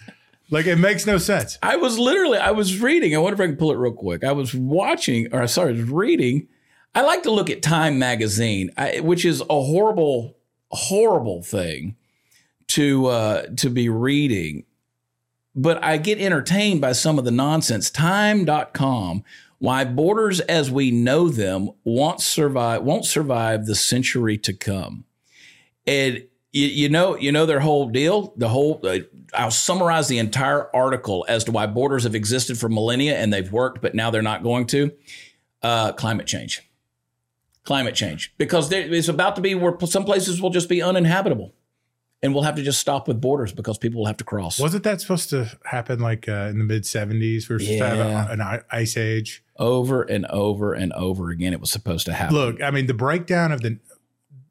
Like it makes no sense. I was literally, I was reading. I wonder if I can pull it real quick. I was watching, or sorry, I was reading. I like to look at Time magazine, I, which is a horrible, horrible thing to uh, to be reading. But I get entertained by some of the nonsense. Time.com. Why borders as we know them won't survive won't survive the century to come. And you, you know, you know their whole deal. The whole uh, I'll summarize the entire article as to why borders have existed for millennia and they've worked, but now they're not going to. Uh, climate change, climate change, because there, it's about to be where some places will just be uninhabitable, and we'll have to just stop with borders because people will have to cross. Wasn't that supposed to happen like uh, in the mid seventies? We are supposed to have a, an ice age. Over and over and over again, it was supposed to happen. Look, I mean, the breakdown of the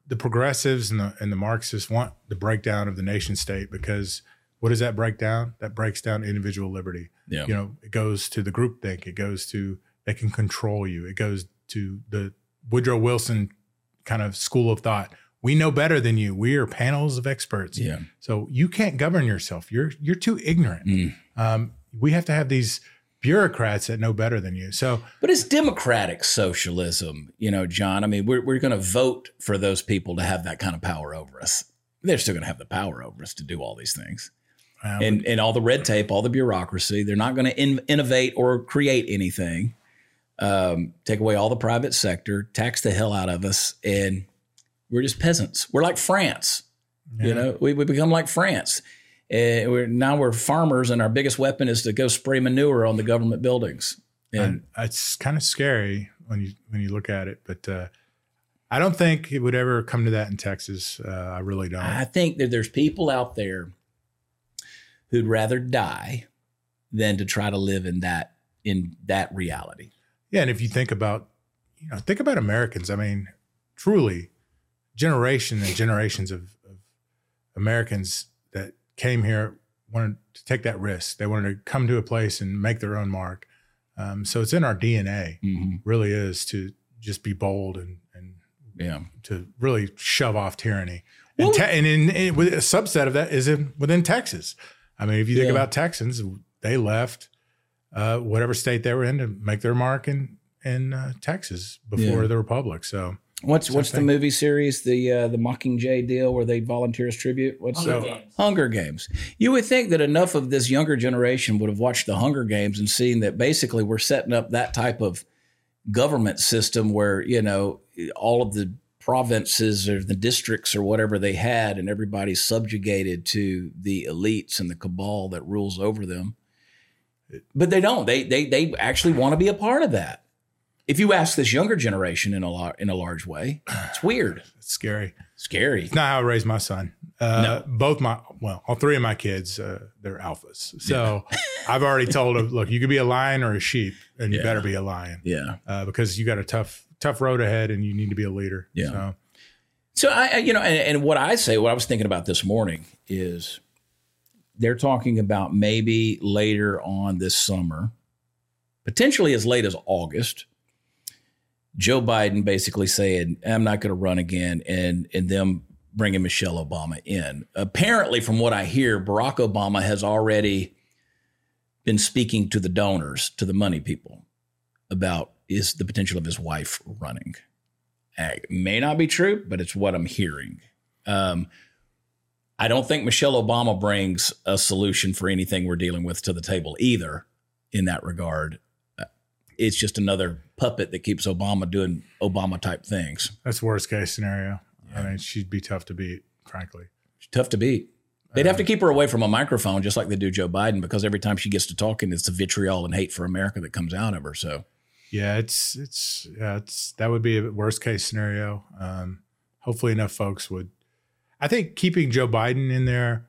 the progressives and the and the Marxists want the breakdown of the nation state because what does that break down? That breaks down individual liberty. yeah, You know, it goes to the group think. It goes to they can control you. It goes to the Woodrow Wilson kind of school of thought. We know better than you. We are panels of experts. yeah. So you can't govern yourself. You're you're too ignorant. Mm. Um, we have to have these bureaucrats that know better than you. So But it's democratic socialism, you know, John. I mean, we're, we're going to vote for those people to have that kind of power over us. They're still going to have the power over us to do all these things. uh, And, and all the red tape, all the bureaucracy, they're not going to in, innovate or create anything. Um, take away all the private sector, tax the hell out of us, and we're just peasants. We're like France. You know, we, we become like France. Uh, we're, now we're farmers, and our biggest weapon is to go spray manure on the government buildings. And and it's kind of scary when you when you look at it. But uh, I don't think it would ever come to that in Texas. Uh, I really don't. I think that there's people out there who'd rather die than to try to live in that in that reality. yeah, and if you think about you know think about Americans. I mean, truly, generation and generations of, of Americans that came here wanted to take that risk. They wanted to come to a place and make their own mark. Um, so it's in our DNA. Mm-hmm. Really is to just be bold and and Yeah, to really shove off tyranny. And, te- and in, in with a subset of that is in within Texas. I mean, if you think Yeah. about Texans, they left uh, whatever state they were in to make their mark in in uh, Texas before Yeah. the republic. So what's Same what's the movie series the uh, the Mockingjay deal where they volunteer as tribute? What's Hunger the Games. Hunger Games? You would think that enough of this younger generation would have watched the Hunger Games and seen that basically we're setting up that type of government system where you know all of the provinces or the districts or whatever they had and everybody's subjugated to the elites and the cabal that rules over them but they don't they they they actually want to be a part of that if you ask this younger generation in a lar- in a large way it's weird it's scary. scary It's not how I raised my son. Uh, Both my well, all three of my kids, uh, they're alphas. So I've already told them, look, you could be a lion or a sheep, and you Yeah. better be a lion yeah uh, because you got a tough tough road ahead, and you need to be a leader. Yeah. So, So I, I- you know, and, and what I say, what I was thinking about this morning is they're talking about maybe later on this summer, potentially as late as August, Joe Biden basically saying, "I'm not going to run again," and and them bringing Michelle Obama in. Apparently, from what I hear, Barack Obama has already been speaking to the donors, to the money people, about is the potential of his wife running. It may not be true, but it's what I'm hearing. Um, I don't think Michelle Obama brings a solution for anything we're dealing with to the table either in that regard. Uh, It's just another puppet that keeps Obama doing Obama type things. That's worst case scenario. I mean, she'd be tough to beat, frankly. It's tough to beat. They'd have to keep her away from a microphone just like they do Joe Biden because every time she gets to talking, it's the vitriol and hate for America that comes out of her. So Yeah, it's it's yeah, it's that would be a worst case scenario. Um, hopefully, enough folks would. I think keeping Joe Biden in there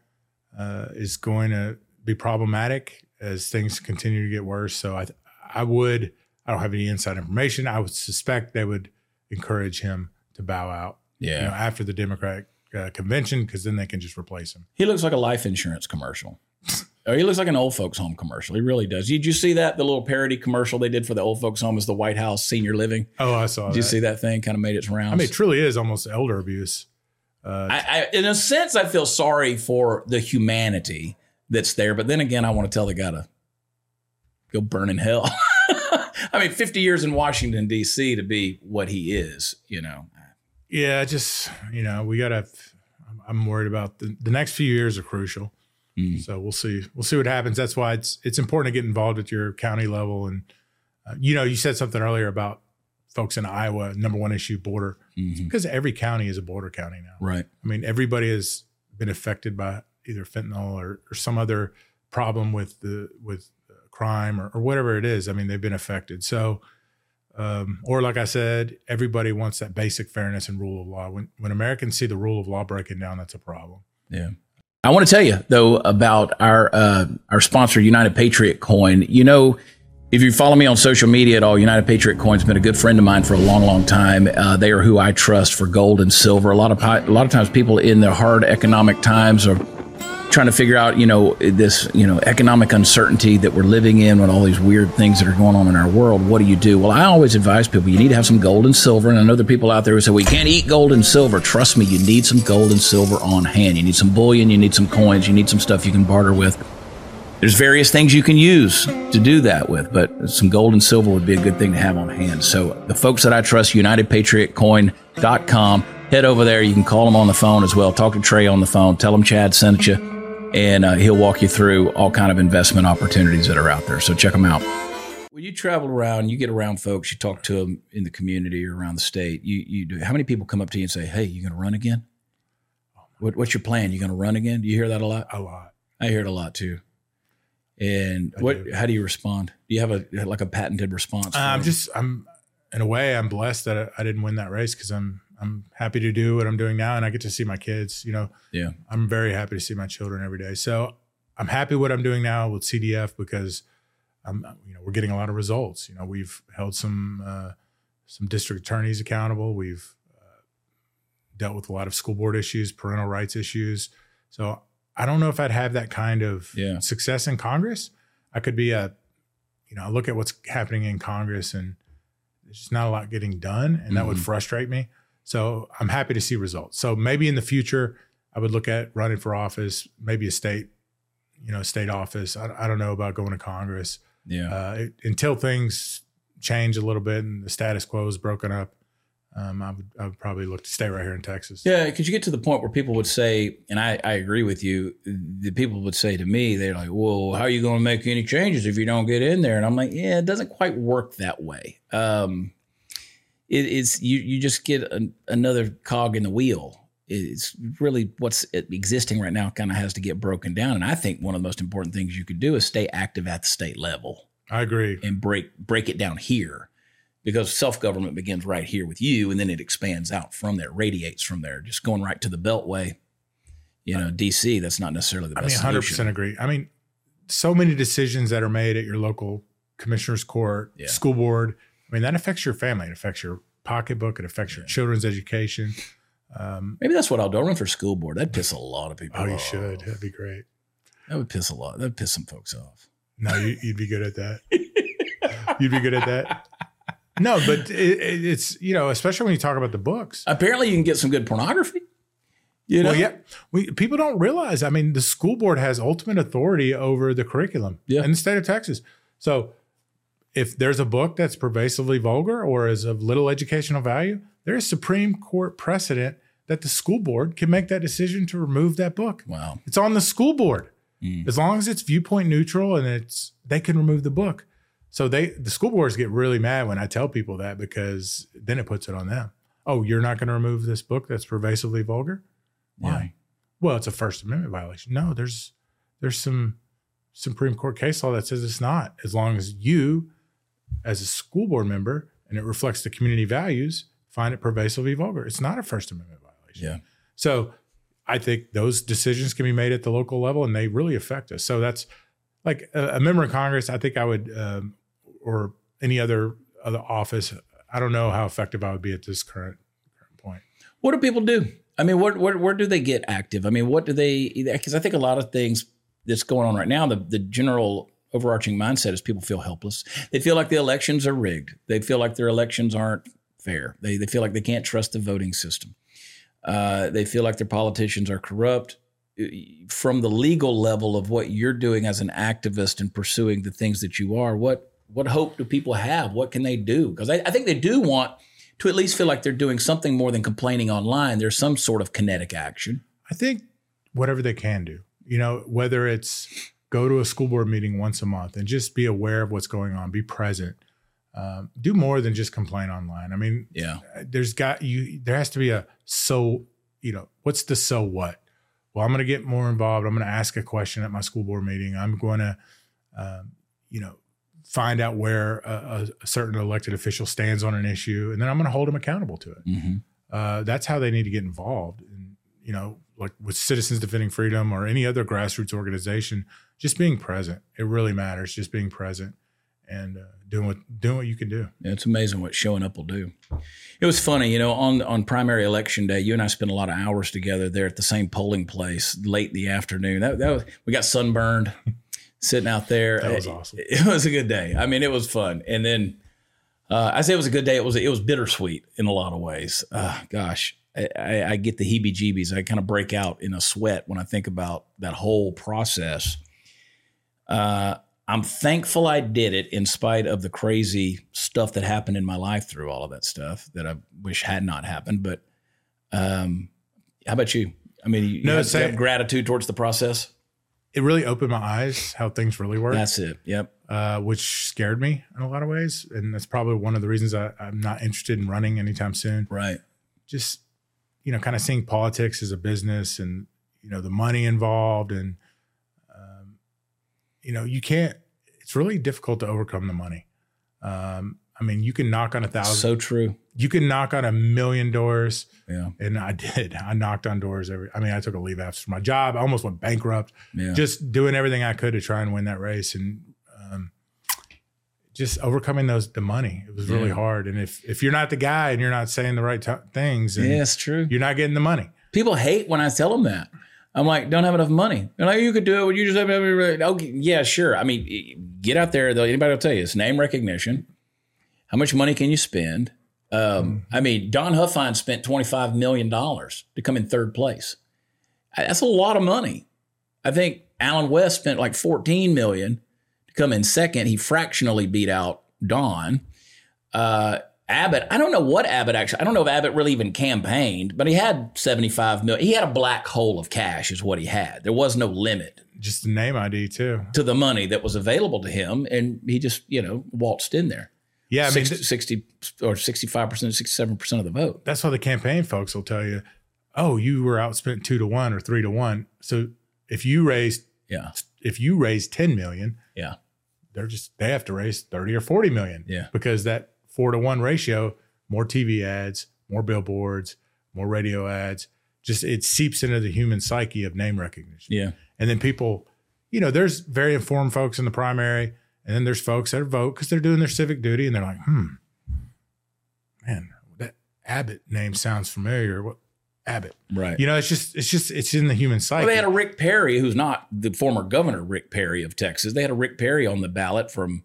uh, is going to be problematic as things continue to get worse. So I I would I don't have any inside information. I would suspect they would encourage him to bow out. Yeah. You know, after the Democratic uh, convention, because then they can just replace him. He looks like a life insurance commercial. or he looks like an old folks home commercial. He really does. Did you see that? The little parody commercial they did for the old folks home is the White House senior living. Oh, I saw. Did that. you see that thing? Kind of made its rounds. I mean, it truly is almost elder abuse. Uh, I, I, in a sense, I feel sorry for the humanity that's there, but then again, I want to tell the guy to go burn in hell. I mean, 50 years in Washington D.C. to be what he is, you know. yeah, just you know, we gotta. I'm worried about the, the next few years are crucial. Mm. So we'll see. We'll see what happens. That's why it's it's important to get involved at your county level. And uh, you know, you said something earlier about folks in Iowa, number one issue border, Mhm. because every county is a border county now. Right. I mean, everybody has been affected by either fentanyl or, or some other problem with the with crime or, or whatever it is. I mean, they've been affected. So, um, or like I said, everybody wants that basic fairness and rule of law. When when Americans see the rule of law breaking down, that's a problem. Yeah. I want to tell you though about our uh, our sponsor, United Patriot Coin. You know, if you follow me on social media at all, United Patriot Coin's been a good friend of mine for a long, long time. Uh, they are who I trust for gold and silver. A lot of a lot of times, people in the hard economic times are trying to figure out, you know, this, you know, economic uncertainty that we're living in with all these weird things that are going on in our world. What do you do? Well, I always advise people you need to have some gold and silver. And I know there are people out there who say, well, can't eat gold and silver. Trust me, you need some gold and silver on hand. You need some bullion, you need some coins, you need some stuff you can barter with. There's various things you can use to do that with, but some gold and silver would be a good thing to have on hand. So the folks that I trust, UnitedPatriotCoin.com, head over there. You can call them on the phone as well. Talk to Trey on the phone. Tell them Chad sent you and uh, he'll walk you through all kind of investment opportunities that are out there. So check them out. When you travel around, you get around folks, you talk to them in the community or around the state. You you do. How many people come up to you and say, "Hey, you going to run again? What, what's your plan? You going to run again?" Do you hear that a lot? A lot. I hear it a lot too. And I what? do. How do you respond? Do you have a like a patented response? I'm it? just I'm in a way I'm blessed that I, I didn't win that race because I'm I'm happy to do what I'm doing now and I get to see my kids. You know, yeah, I'm very happy to see my children every day. So I'm happy what I'm doing now with CDF because I'm you know we're getting a lot of results. You know, we've held some uh, some district attorneys accountable. We've uh, dealt with a lot of school board issues, parental rights issues. So I don't know if I'd have that kind of Yeah. success in Congress. I could be a you know I look at what's happening in Congress and there's just not a lot getting done, and that would Mhm. frustrate me. So I'm happy to see results. So maybe in the future, I would look at running for office, maybe a state, you know, state office. I, I don't know about going to Congress yeah. uh, it, until things change a little bit and the status quo is broken up. Um, I would I would probably look to stay right here in Texas. Yeah, because you get to the point where people would say, and I, I agree with you, the people would say to me, they're like, well, how are you going to make any changes if you don't get in there? And I'm like, yeah, it doesn't quite work that way. Um, it, it's you, you just get an, another cog in the wheel. It's really what's existing right now kind of has to get broken down. And I think one of the most important things you could do is stay active at the state level I agree. and break break it down here because self-government begins right here with you and then it expands out from there radiates from there just going right to the beltway you know dc that's not necessarily the I mean, best 100 solution. percent agree. I mean, so many decisions that are made at your local commissioner's court, Yeah. school board. I mean, that affects your family. It affects your pocketbook. It affects your children's education. Um, maybe that's what i'll do i'll run for school board that'd piss a lot of people oh, you should. That'd be great. that would piss a lot that'd piss some folks off No, you, you'd be good at that. You'd be good at that. No, but it, it, it's you know, especially when you talk about the books. apparently you can get some good pornography you know Well, yeah, we people don't realize. I mean, the school board has ultimate authority over the curriculum Yeah. in the state of Texas. So, if there's a book that's pervasively vulgar or is of little educational value, there is Supreme Court precedent that the school board can make that decision to remove that book. wow It's on the school board. Mm. As long as it's viewpoint neutral and it's they can remove the book. So they the school boards get really mad when I tell people that because then it puts it on them. Oh, you're not going to remove this book that's pervasively vulgar? Why? Yeah. Well, it's a First Amendment violation. No, there's there's some Supreme Court case law that says it's not, as long as you as a school board member and it reflects the community values, find it pervasively vulgar. It's not a First Amendment violation. Yeah. So I think those decisions can be made at the local level and they really affect us. So that's like a, a member of Congress. I think I would, um, or any other other office. I don't know how effective I would be at this current current point. What do people do? I mean, where, where, where do they get active? I mean, what do they, because I think a lot of things that's going on right now, the, the general overarching mindset is people feel helpless. They feel like the elections are rigged. They feel like their elections aren't fair. They, they feel like they can't trust the voting system. Uh, they feel like their politicians are corrupt. From the legal level of what you're doing as an activist and pursuing the things that you are, what what hope do people have? What can they do? Because I, I think they do want to at least feel like they're doing something more than complaining online. There's some sort of kinetic action. I think whatever they can do, you know, whether it's go to a school board meeting once a month and just be aware of what's going on, be present, um, do more than just complain online. I mean, Yeah. there's got you, there has to be a so, you know, what's the so what? Well, I'm going to get more involved. I'm going to ask a question at my school board meeting. I'm going to, um, you know, find out where a, a certain elected official stands on an issue, and then I'm going to hold them accountable to it Mm-hmm. uh, that's how they need to get involved. And you know, like with Citizens Defending Freedom or any other grassroots organization, just being present. It really matters. Just being present and uh, doing what doing what you can do. Yeah, it's amazing what showing up will do. It was funny, you know, on on primary election day, you and I spent a lot of hours together there at the same polling place late in the afternoon. That, that was, we got sunburned sitting out there. That was It- awesome. It, was a good day. I mean, it was fun. And then uh, I say it was a good day. It was it was bittersweet in a lot of ways. Uh, gosh, I, I, I get the heebie-jeebies. I kind of break out in a sweat when I think about that whole process. Uh, I'm thankful I did it in spite of the crazy stuff that happened in my life through all of that stuff that I wish had not happened. But um, how about you? I mean, you, No, have, you have gratitude towards the process. It really opened my eyes how things really work, That's it. Yep. uh, which scared me in a lot of ways, and that's probably one of the reasons I, I'm not interested in running anytime soon. Right. just you know kind of seeing politics as a business and you know the money involved and you know you can't it's really difficult to overcome the money um, i mean you can knock on a thousand So true. you can knock on a million doors Yeah. and i did i knocked on doors every i mean i took a leave after my job i almost went bankrupt Yeah. just doing everything i could to try and win that race and um, just overcoming those the money it was really Yeah. hard and if if you're not the guy and you're not saying the right t- things and yeah, it's true. you're not getting the money. People hate when I tell them that. I'm like, don't have enough money. They're like, you could do it. Would you just have okay? Yeah, sure. I mean, get out there. Though anybody will tell you it's name recognition. How much money can you spend? Um, I mean, Don Huffines spent 25 million dollars to come in third place. That's a lot of money. I think Allen West spent like 14 million to come in second. He fractionally beat out Don. Uh, Abbott, I don't know what Abbott actually, I don't know if Abbott really even campaigned, but he had 75 million. He had a black hole of cash, is what he had. There was no limit Just the name ID too. to the money that was available to him. And he just, you know, waltzed in there. Yeah, I mean 60, 60 or 65%, 67% of the vote. that's why the campaign folks will tell you, "Oh, you were outspent two to one or three to one." So if you raise Yeah. if you raise ten million, Yeah. they're just they have to raise thirty or forty million. Yeah. because that four to one ratio, more TV ads, more billboards, more radio ads, just it seeps into the human psyche of name recognition. Yeah. And then people, you know, there's very informed folks in the primary, and then there's folks that vote because they're doing their civic duty, and they're like, hmm, man, that Abbott name sounds familiar. What Abbott? Right. You know, it's just, it's just, it's in the human psyche. Well, they had a Rick Perry, who's not the former governor Rick Perry of Texas. They had a Rick Perry on the ballot from,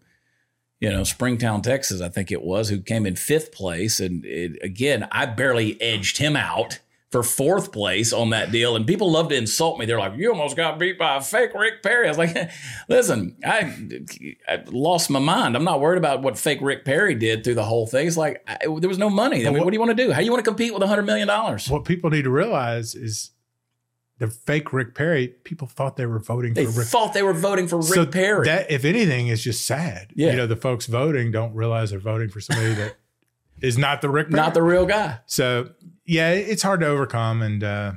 you know, Springtown, Texas, I think it was, who came in fifth place. And it, again, I barely edged him out for fourth place on that deal. And people love to insult me. They're like, "You almost got beat by a fake Rick Perry." I was like, "Listen, I, I lost my mind. I'm not worried about what fake Rick Perry did through the whole thing. It's like I, there was no money. I mean, what- what do you want to do? How do you want to compete with a hundred million dollars?" what people need to realize is the fake Rick Perry. People thought they were voting They for Rick. thought they were voting for Rick so Perry. That, if anything, is just sad. Yeah. You know, the folks voting don't realize they're voting for somebody that is not the Rick Perry. not the real guy. So yeah, it's hard to overcome, and uh,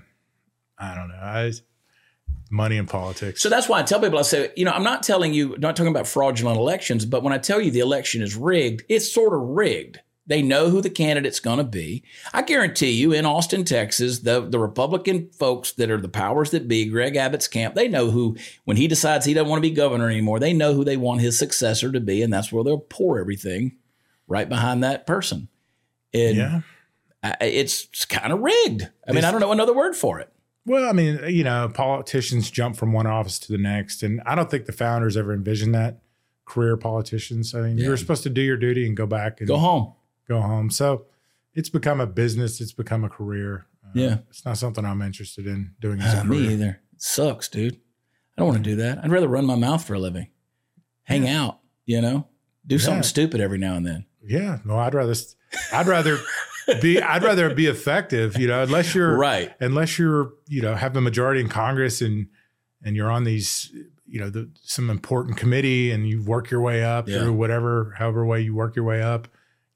I don't know. I money in politics. So that's why I tell people, I say, you know, I'm not telling you, not talking about fraudulent elections, but when I tell you the election is rigged, it's sort of rigged. They know who the candidate's going to be. I guarantee you, in Austin, Texas, the, the Republican folks that are the powers that be, Greg Abbott's camp, they know who, when he decides he doesn't want to be governor anymore, they know who they want his successor to be. And that's where they'll pour everything right behind that person. And yeah. it's, it's kind of rigged. I mean, I don't know another word for it. Well, I mean, you know, politicians jump from one office to the next, and I don't think the founders ever envisioned that. Career politicians. I mean, Yeah. you're supposed to do your duty and go back and Go home. Go home. So it's become a business. It's become a career. Uh, Yeah. it's not something I'm interested in doing as a Uh, me either. It sucks, dude. I don't want to do that. I'd rather run my mouth for a living, hang out, you know, do something stupid every now and then. Yeah, no, I'd rather, I'd rather be, I'd rather be effective. You know, unless you're Right. unless you're, you know, have the majority in Congress and and you're on these, you know, the, some important committee and you work your way up Yeah. through whatever, however way you work your way up.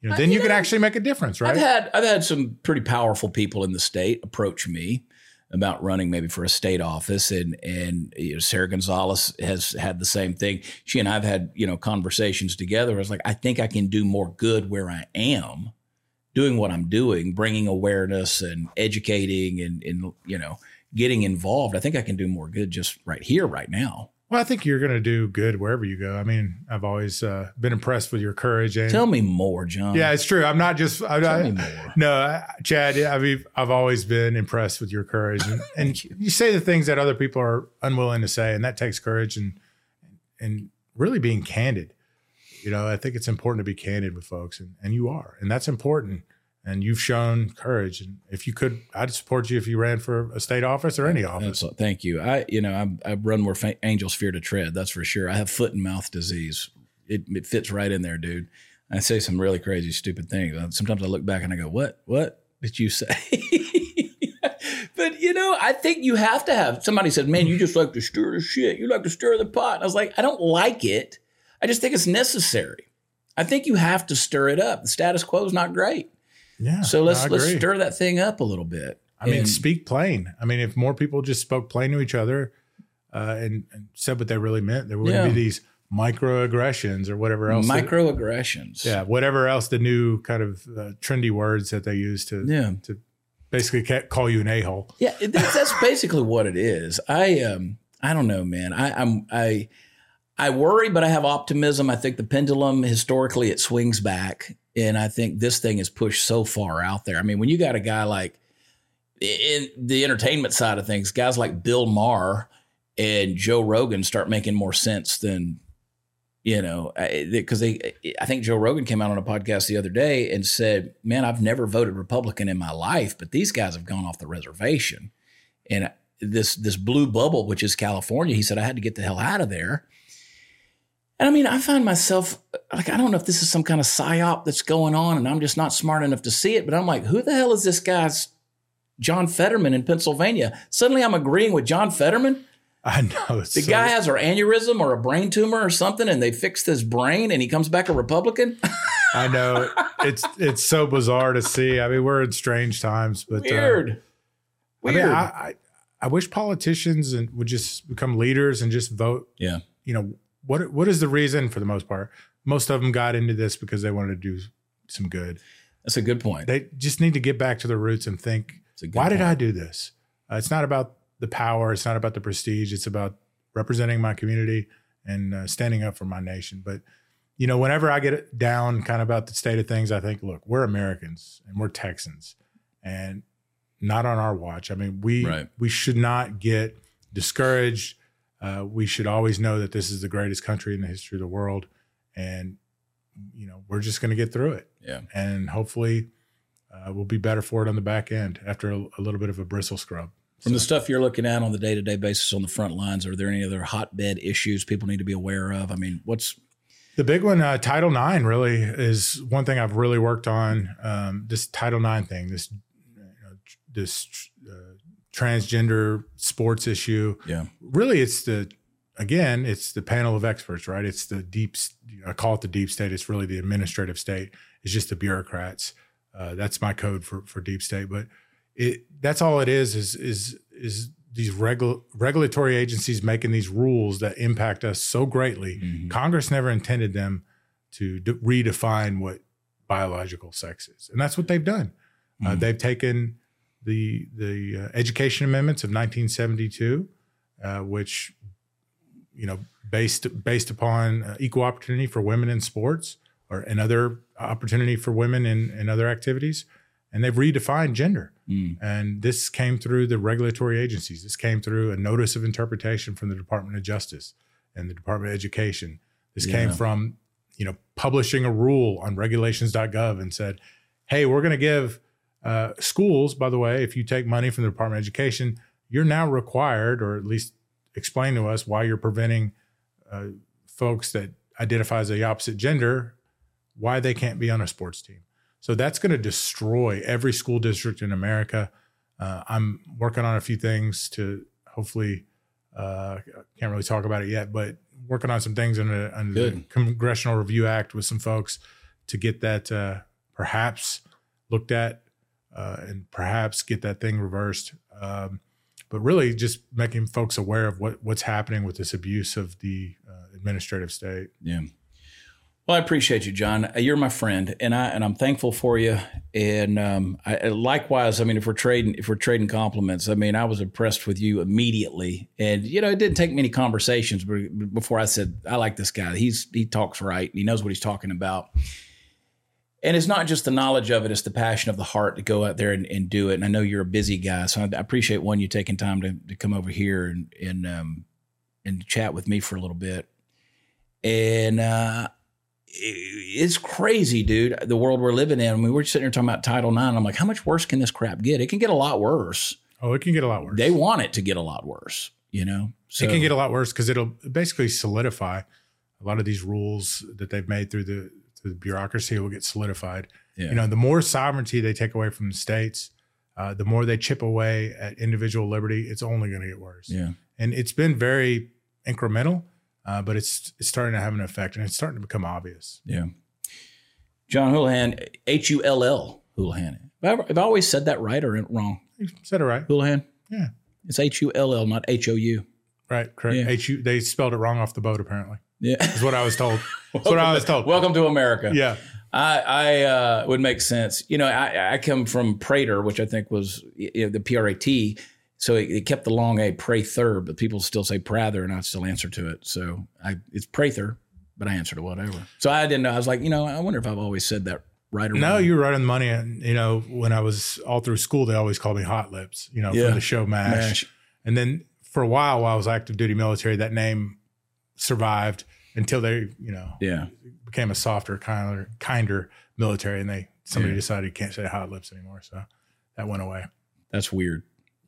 You know, then you you, can actually make a difference, right? I've had I've had some pretty powerful people in the state approach me about running maybe for a state office, and and you know, Sara Gonzales has had the same thing. She and I've had you know conversations together. I was like, I think I can do more good where I am, doing what I'm doing, bringing awareness and educating and and you know getting involved. I think I can do more good just right here, right now. Well, I think you're going to do good wherever you go. I mean, I've always uh, been impressed with your courage and Tell me more, John. yeah, it's true. I'm not just I, tell I- me more. No, I- Chad, I mean, I've always been impressed with your courage, and, and you. you. say the things that other people are unwilling to say, and that takes courage and and really being candid. You know, I think it's important to be candid with folks, and, and you are, and that's important. And you've shown courage, and if you could, I'd support you if you ran for a state office or any office. That's, thank you. I, you know, I, I run where fa- angels fear to tread. That's for sure. I have foot and mouth disease. It, it fits right in there, dude. I say some really crazy, stupid things. Sometimes I look back and I go, "What? What did you say?" but you know, I think you have to have. Somebody said, "Man, you just like to stir the shit. You like to stir the pot." And I was like, "I don't like it. I just think it's necessary. I think you have to stir it up. The status quo is not great, Yeah, so let's let's stir that thing up a little bit." I mean, And- speak plain. I mean, if more people just spoke plain to each other uh, and, and said what they really meant, there wouldn't Yeah. be these microaggressions or whatever else. that- microaggressions. yeah, whatever else the new kind of uh, trendy words that they use to Yeah. to basically ca- call you an a hole. Yeah, that's, that's basically what it is. I um I don't know, man. I I'm I I worry, but I have optimism. I think the pendulum historically it swings back, and I think this thing is pushed so far out there. I mean, when you got a guy like in the entertainment side of things, guys like Bill Maher and Joe Rogan start making more sense than you know because they i think joe rogan came out on a podcast the other day and said man i've never voted republican in my life but these guys have gone off the reservation and this this blue bubble which is california he said i had to get the hell out of there and i mean i find myself like i don't know if this is some kind of psyop that's going on and i'm just not smart enough to see it but i'm like who the hell is this guy's john fetterman in pennsylvania suddenly i'm agreeing with john fetterman I know the so- guy has an aneurysm or a brain tumor or something, and they fixed his brain, and he comes back a Republican. I know it's it's so bizarre to see. I mean, we're in strange times, but uh, Weird. I mean, I, I I wish politicians and would just become leaders and just vote. yeah. You know what what is the reason for the most part? Most of them got into this because they wanted to do some good. That's a good point. They just need to get back to their roots and think, It's a good why did. I do this? Uh, it's not about the power. It's not about the prestige. It's about representing my community and uh, standing up for my nation. But you know, whenever I get down kind of about the state of things, I think, look, we're Americans and we're Texans, and not on our watch. I mean, we Right. we should not get discouraged. Uh, we should always know that this is the greatest country in the history of the world, and you know, we're just going to get through it Yeah. and hopefully uh, we'll be better for it on the back end after a, a little bit of a bristle scrub. From the stuff you're looking at on the day to day basis on the front lines, are there any other hotbed issues people need to be aware of? I mean, what's The big one, uh, Title IX, really is one thing I've really worked on. Um, this Title IX thing, this you know, this transgender sports issue. yeah, Really, it's the again, it's the panel of experts, right? It's the deep. I call it the deep state. It's really the administrative state. It's just the bureaucrats. Uh, that's my code for for deep state, but it that's all it is is is is these regu- regulatory agencies making these rules that impact us so greatly. Mhm. Congress never intended them to de- redefine what biological sex is, and that's what they've done. Uh, Mhm. they've taken the the uh, Education Amendments of 1972, uh, which you know based based upon uh, equal opportunity for women in sports or another opportunity for women in, in other activities, and they've redefined gender. Mm. And this came through the regulatory agencies. This came through a notice of interpretation from the Department of Justice and the Department of Education. This came from, you know, publishing a rule on regulations.gov and said, hey, we're going to give uh, schools, by the way, if you take money from the Department of Education, you're now required, or at least explain to us why you're preventing uh, folks that identify as the opposite gender, why they can't be on a sports team. So that's going to destroy every school district in America. Uh, I'm working on a few things to hopefully, uh, can't really talk about it yet, but working on some things under, under the Congressional Review Act with some folks to get that uh, perhaps looked at uh, and perhaps get that thing reversed. Um, but really, just making folks aware of what what's happening with this abuse of the uh, administrative state. Yeah. Well, I appreciate you, John. Uh, You're my friend, and I and I'm thankful for you. And um, I, likewise, I mean, if we're trading, if we're trading compliments, I mean, I was impressed with you immediately. And you know, it didn't take many conversations before I said, "I like this guy. He's he talks right. He knows what he's talking about." And it's not just the knowledge of it; it's the passion of the heart to go out there and, and do it. And I know you're a busy guy, so I, appreciate one you taking time to, to come over here and and um, and chat with me for a little bit. And uh, it's crazy, dude. The world we're living in. I mean, we're sitting here talking about Title IX. I'm like, how much worse can this crap get? It can get a lot worse. Oh, it can get a lot worse. They want it to get a lot worse, you know? So, it can get a lot worse because it'll basically solidify a lot of these rules that they've made through the the bureaucracy will get solidified. yeah. You know, the more sovereignty they take away from the states, uh, the more they chip away at individual liberty. It's only going to get worse. yeah. And it's been very incremental, uh, but it's it's starting to have an effect, and it's starting to become obvious. Yeah. John Hullihan, H U L L, Hullihan. Have I, always said that right or wrong? You said it right. Hullihan? Yeah. It's H U L L, not H O U. Right. Correct. Yeah. H U. They spelled it wrong off the boat. Apparently, Yeah. is what I was told. That's what I was told. Welcome to America. Yeah. I, I uh, would make sense. You know, I, I come from Prater, which I think was you know, the P R A T. So it, it kept the long A Prather, but people still say Prather, and I still answer to it. So I, it's Prather, but I answer to whatever. So I didn't know. I was like, you know, I wonder if I've always said that right or No, wrong. you're right on the money. And you know, when I was all through school, they always called me Hot Lips. You know, Yeah. for the show Mash. Mash. And then for a while, while I was active duty military, that name survived until they, you know, Yeah. became a softer, kinder, kinder military, and they somebody Yeah. decided you can't say Hot Lips anymore, so that went away. That's weird.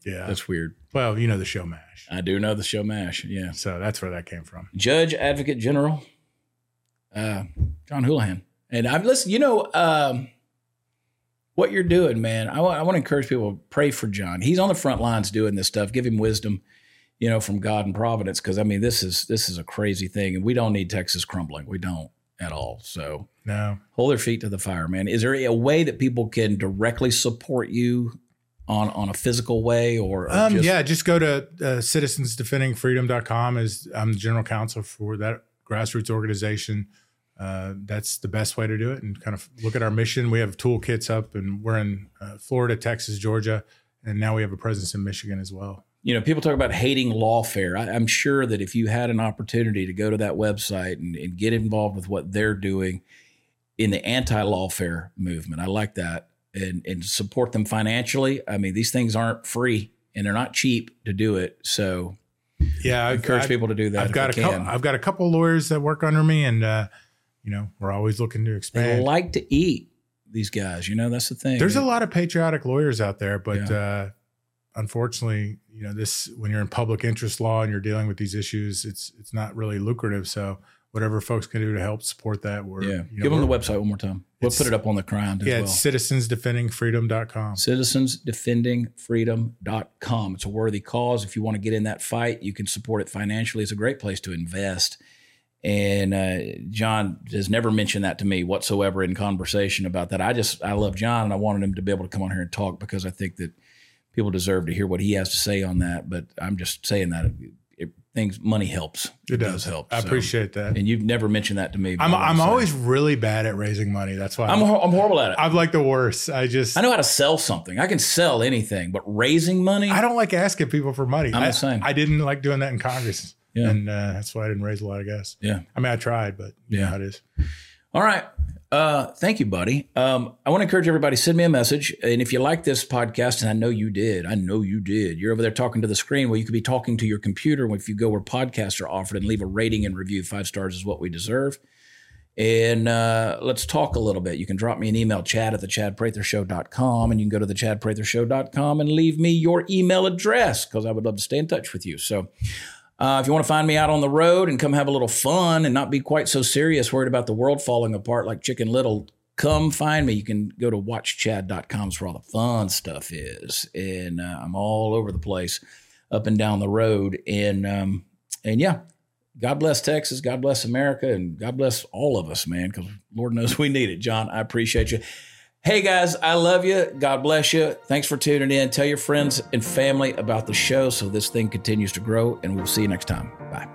Yeah. That's weird. well, you know the show Mash, I do know the show MASH. Yeah. so that's where that came from. Judge Advocate General, uh, John Hullihan. And I've listened, you know, um, what you're doing, man. I want, I want to encourage people to pray for John. He's on the front lines doing this stuff. Give him wisdom, you know, from God and providence. Cause I mean, this is, this is a crazy thing and we don't need Texas crumbling. We don't at all. So No, hold their feet to the fire, man. Is there a way that people can directly support you on, on a physical way or, or um, just- yeah, just go to uh, citizensdefendingfreedom.com. Is I'm the general counsel for that grassroots organization. Uh, that's the best way to do it, and kind of look at our mission. We have toolkits up, and we're in uh, Florida, Texas, Georgia, and now we have a presence in Michigan as well. You know, people talk about hating lawfare. I, I'm sure that if you had an opportunity to go to that website and, and get involved with what they're doing in the anti-lawfare movement, I like that, and and support them financially. I mean, these things aren't free and they're not cheap to do it. So Yeah, I encourage I- people to do that. I've got a they couple. I've got a couple lawyers that work under me, and uh, you know we're always looking to They expand. like to eat. These guys, you know, that's the thing. There's a lot of patriotic lawyers out there, but Yeah. uh, unfortunately, you know this when you're in public interest law and you're dealing with these issues, it's it's not really lucrative. So whatever folks can do to help support that, we're Yeah, you know, give them the website one more time. We'll put it up on the as Yeah, well. it's citizensdefendingfreedom.com. citizensdefendingfreedom.com. It's a worthy cause. If you want to get in that fight, you can support it financially. It's a great place to invest. And uh, John has never mentioned that to me whatsoever in conversation about that. I just, I love John and I wanted him to be able to come on here and talk because I think that people deserve to hear what he has to say on that. But I'm just saying that it, things money helps. It does help. I So- appreciate that. And you've never mentioned that to me. I'm I'm always really bad at raising money. That's why I'm I'm horrible at it. I'm like the worst. I just I know how to sell something. I can sell anything, but raising money. I don't like asking people for money. I'm I, the same. I didn't like doing that in Congress. Yeah. And uh, that's why I didn't raise a lot of gas. Yeah. I mean, I tried, but you know Yeah. it is. All right. Uh, thank you, buddy. Um, I want to encourage everybody send me a message, and if you like this podcast, and I know you did, I know you did. You're over there talking to the screen. Well, you could be talking to your computer if you go where podcasts are offered and leave a rating and review. Five stars is what we deserve. And uh, let's talk a little bit. You can drop me an email, chad at the chadprathershow.com, and you can go to the chadprathershow.com and leave me your email address because I would love to stay in touch with you. So uh, if you want to find me out on the road and come have a little fun and not be quite so serious, worried about the world falling apart like Chicken Little, come find me. You can go to watchchad.com where all the fun stuff is. And uh, I'm all over the place, up and down the road. And um, and yeah, God bless Texas, God bless America, and God bless all of us, man, because Lord knows we need it. John, I appreciate you. Hey guys, I love you. God bless you. Thanks for tuning in. Tell your friends and family about the show so this thing continues to grow, and we'll see you next time. Bye.